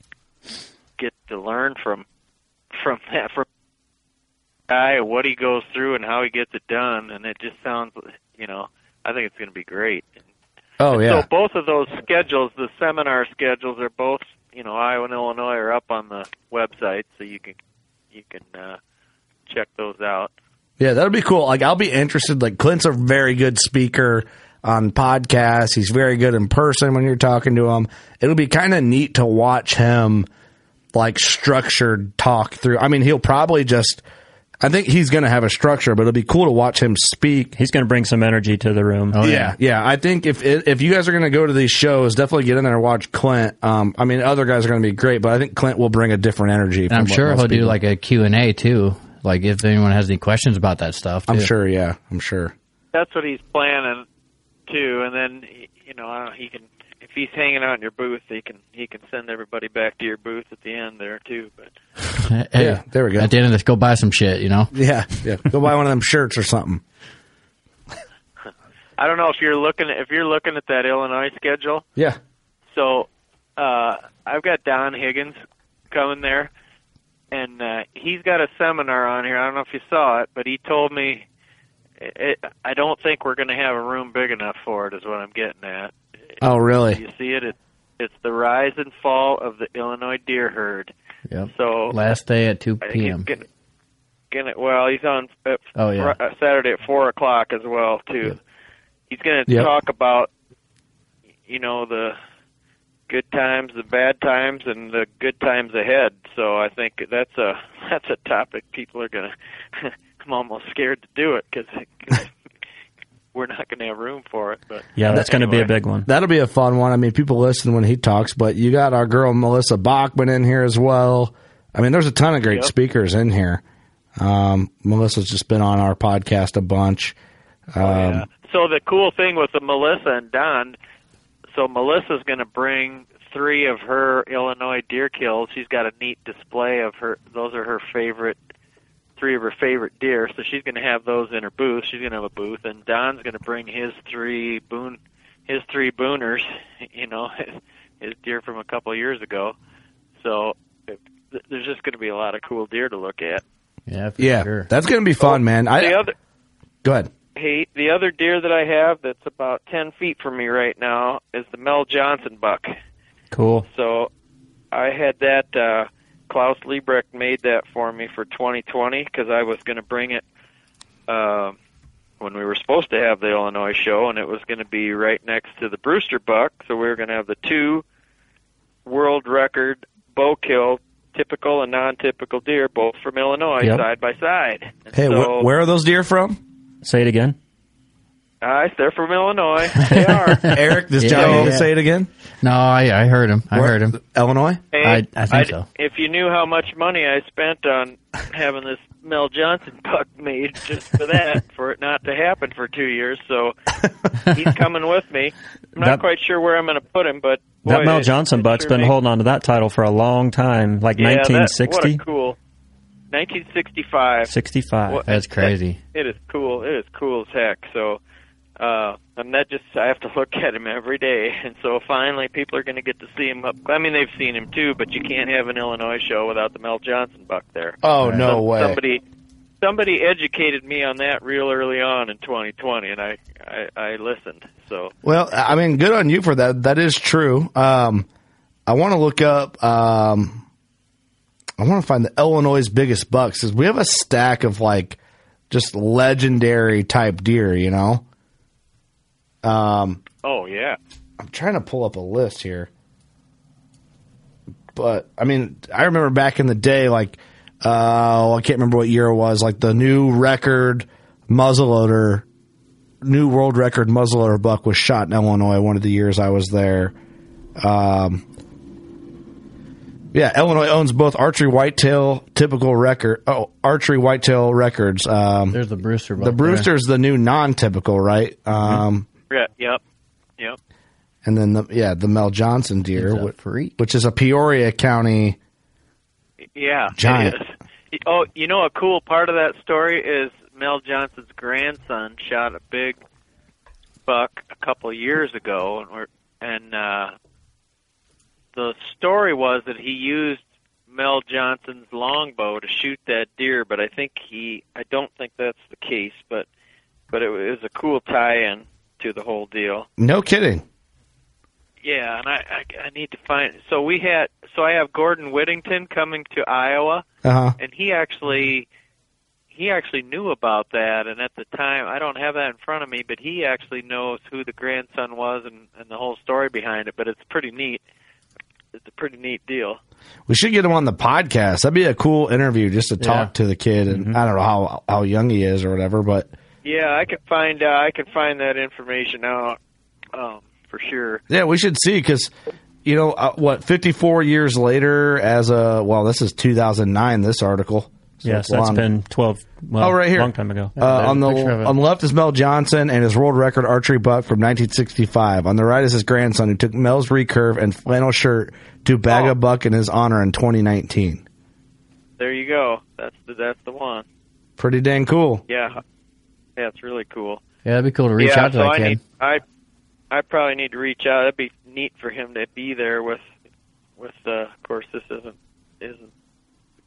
get to learn from from that from guy what he goes through and how he gets it done and it just sounds you know I think it's going to be great. Oh yeah, So both of those schedules, the seminar schedules are both, you know, Iowa and Illinois are up on the website so you can you can uh check those out. Yeah, that'll be cool. Like, I'll be interested. Like, Clint's a very good speaker on podcasts. He's very good in person when you're talking to him. It'll be kind of neat to watch him, like, structured talk through. I mean, he'll probably just, I think he's going to have a structure, but it'll be cool to watch him speak. He's going to bring some energy to the room. Oh, yeah, yeah. I think if if you guys are going to go to these shows, definitely get in there and watch Clint. Um, I mean, other guys are going to be great, but I think Clint will bring a different energy. And I'm sure he'll do people- like a Q&A too. Like if anyone has any questions about that stuff. I'm sure. Yeah, I'm sure. That's what he's planning too and then you know, he can if he's hanging out in your booth, he can he can send everybody back to your booth at the end there too, but Hey, Yeah, there we go. At the end of this, go buy some shit, you know? Yeah, yeah. Go buy one of them shirts or something. I don't know if you're looking at, if you're looking at that Illinois schedule. Yeah. So uh, I've got Don Higgins coming there, and uh, he's got a seminar on here. I don't know if you saw it, but he told me it, I don't think we're going to have a room big enough for it. Is what I'm getting at. Oh, really? You see it? it it's the rise and fall of the Illinois deer herd. Yep. So Last day at 2 I think p.m. getting, getting well. He's on at Oh, yeah. Fri- uh, Saturday at four o'clock as well too. He's going to Yep. talk about you know the good times, the bad times, and the good times ahead. So I think that's a that's a topic people are going to. I'm almost scared to do it because we're not going to have room for it. But Yeah, that's going to be a big one. That'll be a fun one. I mean, people listen when he talks, but you got our girl Melissa Bachman in here as well. I mean, there's a ton of great Yep. speakers in here. Um, Melissa's just been on our podcast a bunch. Um, Yeah. So the cool thing with the Melissa and Don, so Melissa's going to bring three of her Illinois deer kills. She's got a neat display of her. Those are her favorite, three of her favorite deer. So she's going to have those in her booth. She's going to have a booth, and Don's going to bring his three boon, his three booners. You know, his deer from a couple of years ago. So th- there's just going to be a lot of cool deer to look at. Yeah, for yeah, sure. that's going to be fun, man. The I other go ahead. Hey, the other deer that I have that's about 10 feet from me right now is the Mel Johnson buck. Cool. So I had that, uh, Klaus Lebrecht made that for me for 2020 because I was going to bring it uh, when we were supposed to have the Illinois show, and it was going to be right next to the Brewster buck. So we were going to have the two world record bow kill, typical and non typical deer, both from Illinois, Yep. side by side. And Hey, so, wh- where are those deer from? Say it again. Uh, they're from Illinois. They are. Eric, does Yeah, Johnny yeah, to yeah. say it again? No, I, I heard him. I Where- heard him. Illinois. I- I think I'd- so. If you knew how much money I spent on having this Mel Johnson buck made just for that, for it not to happen for two years, so he's coming with me. I'm not That- quite sure where I'm going to put him, but boy, that Mel Johnson it buck's sure been makes- holding on to that title for a long time, like yeah, that- 1960, what a cool. 1965. 65. What- That's crazy. It is cool. It is cool as heck. So, uh, and that just I have to look at him every day, and so finally people are going to get to see him. Up. I mean, they've seen him too, but you can't have an Illinois show without the Mel Johnson buck there. Oh no Some- way! Somebody, somebody educated me on that real early on in 2020, and I, I, I listened. So Well, I mean, good on you for that. That is true. Um, I want to look up. Um, I want to find the Illinois' biggest bucks because we have a stack of like just legendary type deer. You know. Um, Oh yeah. I'm trying to pull up a list here. But I mean, I remember back in the day, like uh, I can't remember what year it was, like the new record muzzleloader, new world record muzzleloader buck was shot in Illinois. One of the years I was there. Um, Yeah, Illinois owns both archery whitetail typical record. Oh, archery whitetail records. Um, There's the Brewster. the Brewster's the new non-typical, right? Um, Yeah, yep, yep. and then the yeah the Mel Johnson deer, He's a which is a Peoria County. Yeah, Giant. It is. Oh, you know, a cool part of that story is Mel Johnson's grandson shot a big buck a couple of years ago, and we're, and uh, the story was that he used Mel Johnson's longbow to shoot that deer, but I think he, I don't think that's the case, but but it was a cool tie-in to the whole deal. No kidding. Yeah, and I, I I need to find. So we had so I have Gordon Whittington coming to Iowa, Uh huh. and he actually he actually knew about that. And at the time, I don't have that in front of me, but he actually knows who the grandson was and and the whole story behind it. But it's pretty neat. It's a pretty neat deal. We should get him on the podcast. That'd be a cool interview just to talk Yeah. to the kid. And I don't know how how young he is or whatever, but Yeah, I can find uh, I can find that information out um, for sure. yeah, we should see because you know uh, what? Fifty four years later, as a well, this is two thousand nine. This article. So Yes, it's that's long. been 12, well, Oh, right here. long time ago. Uh, on the picture of it. on the left is Mel Johnson and his world record archery buck from 1965. On the right is his grandson who took Mel's recurve and flannel shirt to bag Oh. a buck in his honor in 2019. There you go. That's the that's the one. Pretty dang cool. Yeah, yeah, it's really cool. Yeah, that'd be cool to reach yeah, out to so that I kid. need I I probably need to reach out. That'd be neat for him to be there with with uh of course this isn't isn't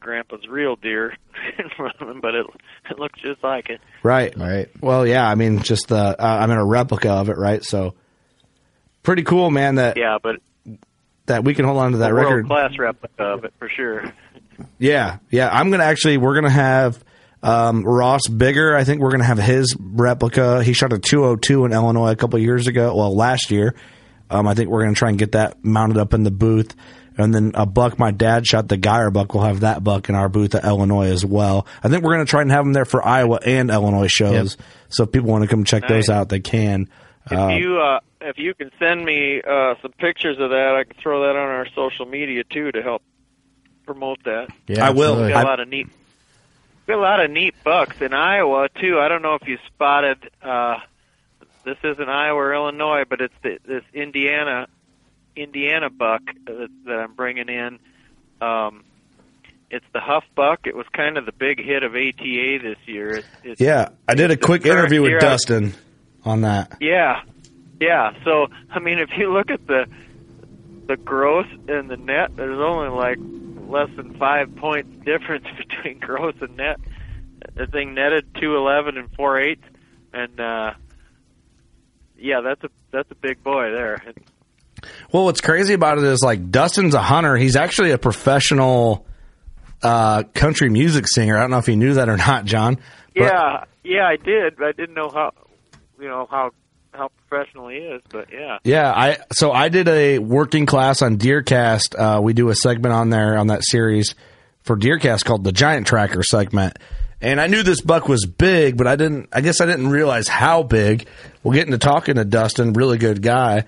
grandpa's real deer in front of him, but it it looks just like it. Right. Right. Well, yeah. I mean, just the uh, I mean a replica of it, right? So pretty cool, man. That Yeah, but that we can hold on to that record. class replica of it for sure. Yeah, yeah. I'm gonna actually. We're gonna have um, Ross Bigger. I think we're gonna have his replica. He shot a 202 in Illinois a couple years ago. Well, last year. Um, I think we're gonna try and get that mounted up in the booth. And then a buck my dad shot, the Geyer buck. We'll have that buck in our booth at Illinois as well. I think we're gonna try and have them there for Iowa and Illinois shows. So if people want to come check those out, they can. If Uh, you uh if you can send me uh some pictures of that, I can throw that on our social media too to help promote that. Yeah, I will. absolutely. We got I- a lot of neat. Got a lot of neat bucks in Iowa too. I don't know if you spotted. uh This isn't Iowa or Illinois, but it's the, this Indiana Indiana buck that, that I'm bringing in. Um, it's the Huff buck. It was kind of the big hit of ATA this year. It's, it's, yeah, I did a quick interview with. Dustin on that. Yeah, yeah. So I mean, if you look at the the gross and the net, there's only like less than five points difference between gross and net. The thing netted two eleven and four eight, and uh, yeah, that's a that's a big boy there. Well, what's crazy about it is like Dustin's a hunter. He's actually a professional uh, country music singer. I don't know if you knew that or not, John. But- yeah, yeah, I did. but I didn't know how you know how how professional he is, but yeah. Yeah, I so I did a working class on Deercast. Uh, we do a segment on there on that series for Deercast called the Giant Tracker segment. And I knew this buck was big, but I didn't. I guess I didn't realize how big. We'll get into talking to Dustin, really good guy.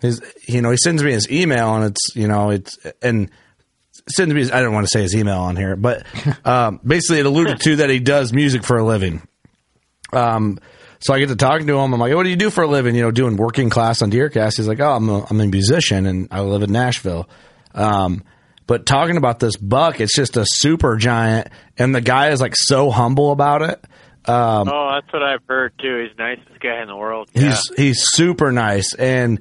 His, you know, he sends me his email, and it's you know, it's and sends me. His, I don't want to say his email on here, but um, basically it alluded to that he does music for a living. Um, so I get to talking to him. I'm like, "What do you do for a living?" You know, doing working class on Deercast. He's like, "Oh, I'm a, I'm a musician and I live in Nashville." Um, but talking about this buck, it's just a super giant, and the guy is like so humble about it. Um, Oh, that's what I've heard too. He's the nicest guy in the world. Yeah. He's he's super nice, and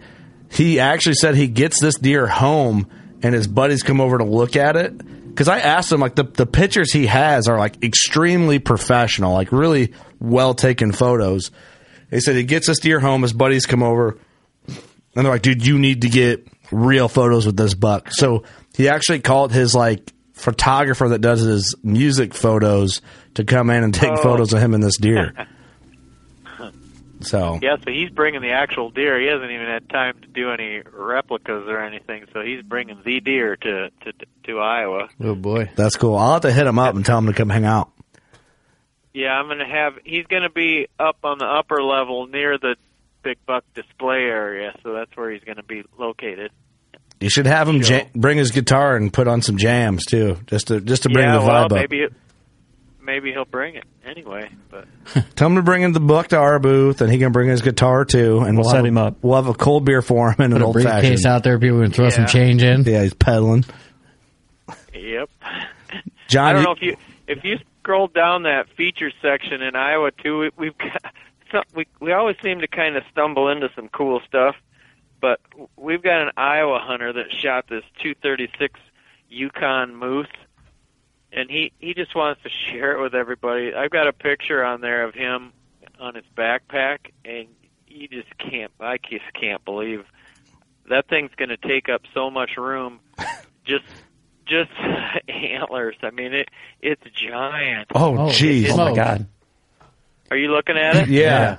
he actually said he gets this deer home, and his buddies come over to look at it. Because I asked him, like the the pictures he has are like extremely professional, like really well taken photos. He said he gets us to your home, his buddies come over, and they're like, "Dude, you need to get real photos with this buck." So he actually called his like photographer that does his music photos to come in and take Oh. photos of him and this deer. So Yeah, so he's bringing the actual deer. He hasn't even had time to do any replicas or anything. So he's bringing the deer to to to Iowa. Oh boy. That's cool. I'll have to hit him up and tell him to come hang out. Yeah, I'm gonna have. He's gonna be up on the upper level near the big buck display area. So that's where he's gonna be located. You should have him show. ja- bring his guitar and put on some jams too, just to just to bring yeah, the well, vibe up. maybe it, maybe he'll bring it anyway. But Tell him to bring in the book to our booth, and he can bring his guitar too, and We'll we'll, set have him up. We'll have a cold beer for him and Put an a old briefcase fashioned. out there. People can throw some change in. Yeah, he's peddling. yep. John, I don't you- know if you if you scroll down that feature section in Iowa too. We, we've got some, we we always seem to kind of stumble into some cool stuff, but we've got an Iowa hunter that shot this 236 Yukon moose, and he he just wants to share it with everybody. I've got a picture on there of him on his backpack, and you just can't. I just can't believe that thing's going to take up so much room. Just just antlers. I mean, it it's giant. oh, oh jeez. Oh my god. Are you looking at it? yeah.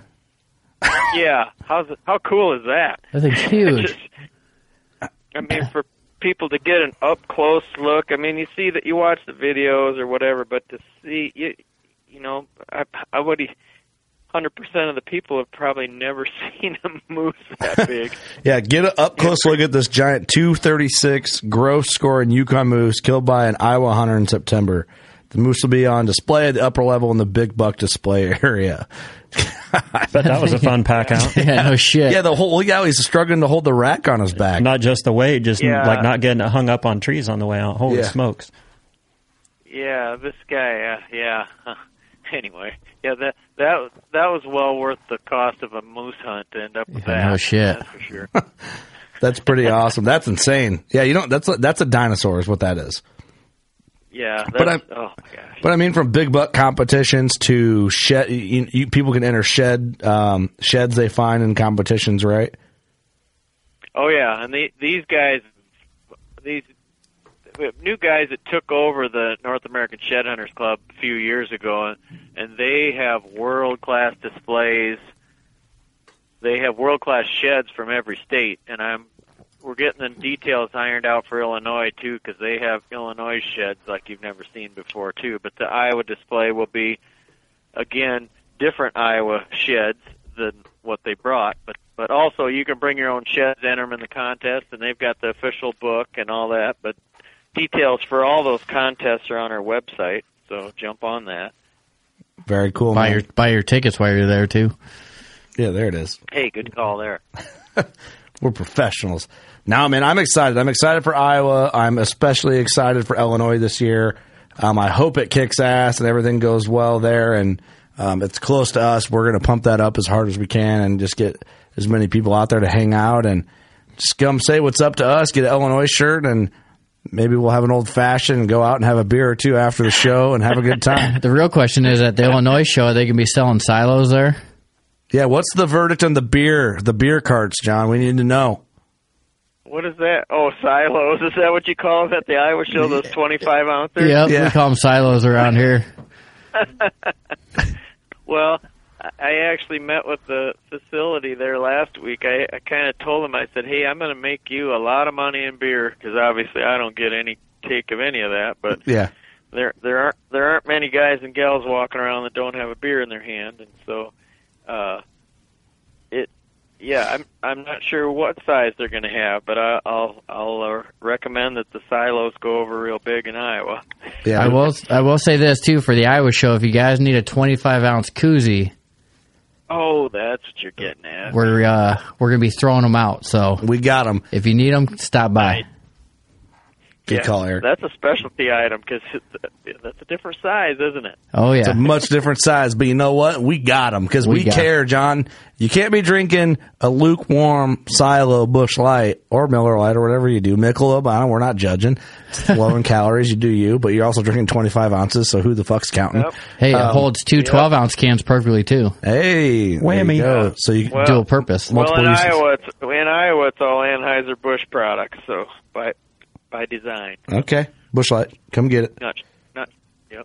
Yeah. How's it, how cool is that? That thing's huge. Just- I mean, for people to get an up close look. I mean, you see that you watch the videos or whatever, but to see you, you know, I, I would. Hundred percent of the people have probably never seen a moose that big. Yeah, get an up close look at this giant 236 gross scoring Yukon moose killed by an Iowa hunter in September. The moose will be on display at the upper level in the big buck display area. But that was a fun pack out. yeah, no shit. Yeah, the whole yeah, he's struggling to hold the rack on his back. Not just the weight, just Yeah. like not getting it hung up on trees on the way out. Holy Yeah. smokes! Yeah, this guy. Uh, yeah. Anyway, yeah that that that was well worth the cost of a moose hunt to end up with Yeah, that. no shit. That's for sure. That's pretty awesome. That's insane. Yeah, you don't. That's a, that's a dinosaur, is what that is. Yeah. But I'm- oh my gosh. But I mean, from big buck competitions to shed, you, you, people can enter shed um, sheds they find in competitions, right? Oh yeah, and the, these guys, these new guys that took over the North American Shed Hunters Club a few years ago, and, they have world class displays. They have world class sheds from every state, and I'm we're getting the details ironed out for Illinois too, because they have Illinois sheds like you've never seen before too. But the Iowa display will be again different Iowa sheds than what they brought, but but also you can bring your own sheds, enter them in the contest, and they've got the official book and all that. But details for all those contests are on our website, so jump on that. Very cool. buy man. your buy your tickets while you're there too. yeah, there it is. Hey, good call there. We're professionals. Now, man, I'm excited. I'm excited for Iowa. I'm especially excited for Illinois this year. Um, I hope it kicks ass and everything goes well there. And um, it's close to us. We're going to pump that up as hard as we can and just get as many people out there to hang out and just come say what's up to us. Get an Illinois shirt and maybe we'll have an old fashioned and go out and have a beer or two after the show and have a good time. The real question is at the Illinois show, are they can be selling silos there? yeah, what's the verdict on the beer? The beer carts, John. We need to know. What is that? Oh, silos. Is that what you call them at the Iowa show? Those twenty-five ounces. Yep, Yeah. we call them silos around here. Well, I- I actually met with the facility there last week. I, I kind of told them, I said, "Hey, I'm going to make you a lot of money in beer because obviously I don't get any take of any of that, but Yeah. there there aren't there aren't many guys and gals walking around that don't have a beer in their hand, and so uh, it yeah, I'm I'm not sure what size they're going to have, but I, I'll I'll uh, recommend that the silos go over real big in Iowa. Yeah. I will I will say this too for the Iowa show. If you guys need a 25 ounce koozie, Oh, that's what you're getting at. we're uh, we're gonna be throwing them out. So We got them. if you need them, stop by. Good yeah, call, Eric. That's a specialty item because that's a different size, isn't it? Oh yeah, It's a much different size, but you know what? We got them because we, We got care, John. You can't be drinking a lukewarm silo Busch Light or Miller Light or whatever you do. Michelob, I don't, we're not judging. It's low in calories, you do you, but you're also drinking 25 ounces, so who the fuck's counting? Yep. hey, it Um, holds two 12 ounce cans perfectly too. Hey, there you Whammy. So you Well- Dual purpose. Multiple well, in uses. Iowa, it's, in Iowa, it's all Anheuser Busch products, so by by design. okay, Busch Light, come get it. Not not yep.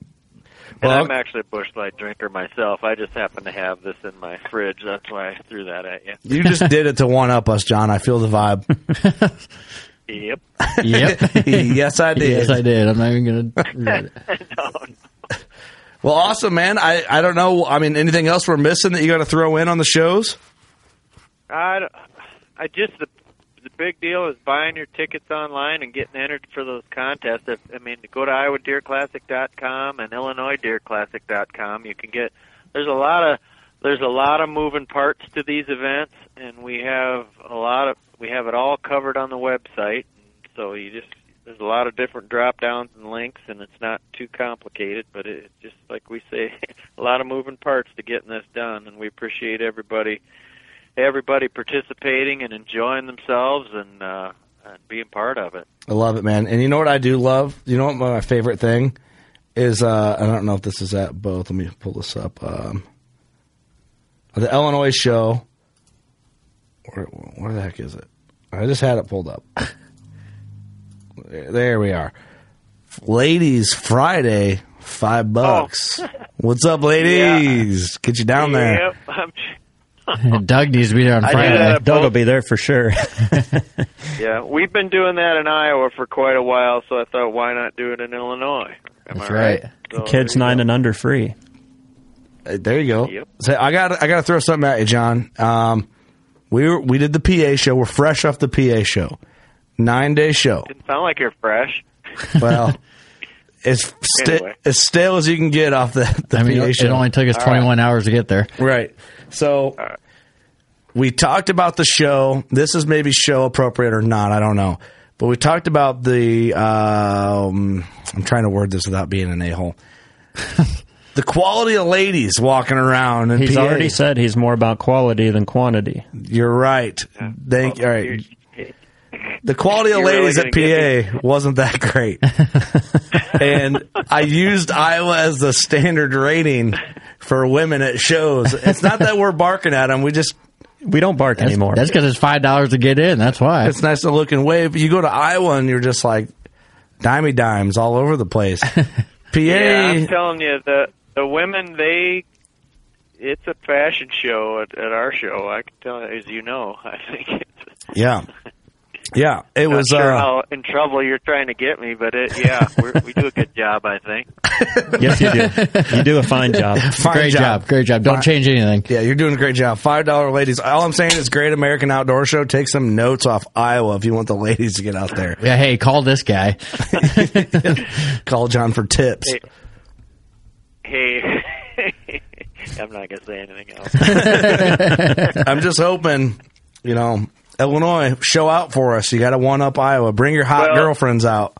And I'm actually a Busch Light drinker myself. I just happen to have this in my fridge. That's why I threw that at you. You just did it to one up us, John. I feel the vibe. Yep. Yep. yes, I did. yes, I did. I'm not even gonna. regret it. no, Well, awesome, man. I, I don't know. I mean, anything else we're missing that you got to throw in on the shows? I, I just the, the big deal is buying your tickets online and getting entered for those contests. If, I mean, go to iowadeerclassic.com and illinoisdeerclassic.com. You can get. There's a lot of there's a lot of moving parts to these events, and we have a lot of we have it all covered on the website. So you just there's a lot of different drop downs and links, and it's not too complicated. But it just like we say, a lot of moving parts to getting this done, and we appreciate everybody everybody participating and enjoying themselves and uh, and being part of it. I love it, man. And you know what I do love? You know what my favorite thing is? Uh, I don't know if this is at both. Let me pull this up. Um, the Illinois show. Where, where the heck is it? I just had it pulled up. there we are. Ladies Friday, five bucks. What's up, ladies? Get you down there. Yep, I'm Doug needs to be there on Friday. that at Doug will be there for sure. Yeah, we've been doing that in Iowa for quite a while, so I thought, why not do it in Illinois? Am That's I right. So Kids nine go. and under free. Uh, There you go. Yep. So I got I got to throw something at you, John. Um, we were, we did the PA show. We're fresh off the PA show. Nine day show. Didn't sound like you're fresh. Well, as sta- Anyway. as stale as you can get off the, the I mean, PA it, show. it only took us 21 hours to get there. Right. So we talked about the show. This is maybe show appropriate or not. I don't know. But we talked about the. Um, I'm trying to word this without being an a hole. the quality of ladies walking around. In He's PA. already said he's more about quality than quantity. You're right. Thank. All right. The quality of You're really ladies at PA wasn't that great, and I used Iowa as the standard rating for women at shows. It's not that we're barking at them; we just We don't bark That's, anymore. That's because it's five dollars to get in. That's why. it's nice to look and wave. You go to Iowa and you're just like dimey dimes all over the place. PA, Yeah, I'm telling you, the the women they. It's a fashion show at, at our show. I can tell you, as you know. I think it's yeah, yeah. It not was. sure uh, how in trouble you're trying to get me, but it, yeah, we're, we do a good job, I think. yes, you do. You do a fine job. fine great job. Great job. Don't Fine. change anything. Yeah, you're doing a great job. Five dollar ladies. All I'm saying is, Great American Outdoor Show. Take some notes off Iowa if you want the ladies to get out there. Yeah. Hey, call this guy. Call John for tips. Hey, hey. I'm not gonna say anything else. I'm just hoping, you know, Illinois show out for us. You got to one up Iowa. Bring your hot Well- girlfriends out.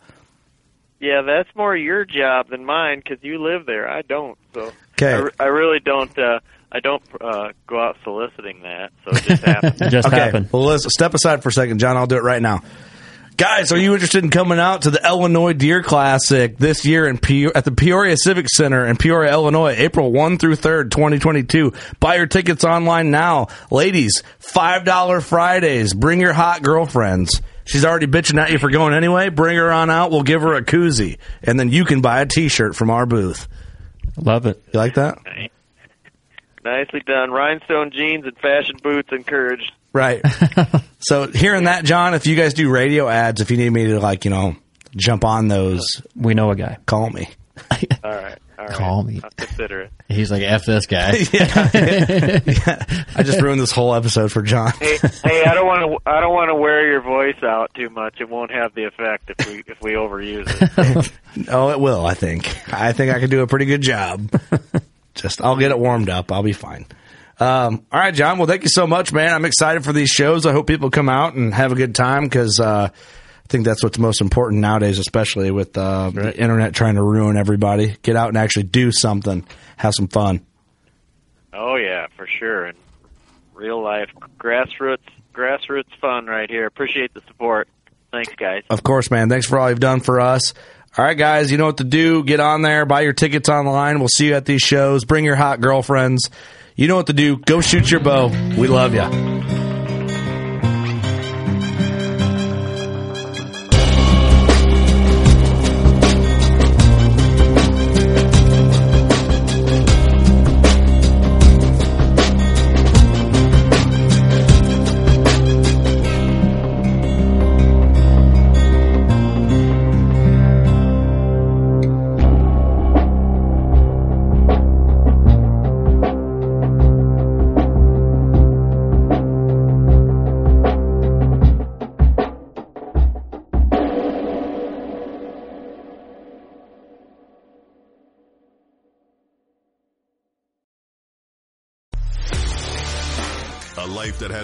Yeah, that's more your job than mine because you live there. I don't, so Okay. I, re- I really don't. uh I don't uh go out soliciting that, so it just happens. It just Okay. happened. Well, let's step aside for a second, John. I'll do it right now. Guys, are you interested in coming out to the Illinois Deer Classic this year in Pe- at the Peoria Civic Center in Peoria, Illinois, April 1 through 3rd, 2022? Buy your tickets online now. Ladies, $5 Fridays. Bring your hot girlfriends. She's already bitching at you for going anyway. Bring her on out. We'll give her a koozie. And then you can buy a t-shirt from our booth. Love it. You like that? Nicely done. Rhinestone jeans and fashion boots encouraged. Right. so hearing that, John, if you guys do radio ads, if you need me to like, you know, jump on those, We know a guy. call me. All right. All right. Call me. I'll consider it. He's like, F this guy. I just ruined this whole episode for John. Hey, hey, I don't want to. I don't want to wear your voice out too much. It won't have the effect if we if we overuse it. oh, it will, I think. I think I can do a pretty good job. just I'll get it warmed up. I'll be fine. Um, all right, John. Well, thank you so much, man. I'm excited for these shows. I hope people come out and have a good time because uh, I think that's what's most important nowadays, especially with uh, the internet trying to ruin everybody. Get out and actually do something, have some fun. Oh yeah, for sure. And real life grassroots grassroots fun right here. Appreciate the support. Thanks, guys. Of course, man. Thanks for all you've done for us. All right, guys, you know what to do. Get on there, buy your tickets online. We'll see you at these shows. Bring your hot girlfriends. You know what to do. Go shoot your bow. We love you.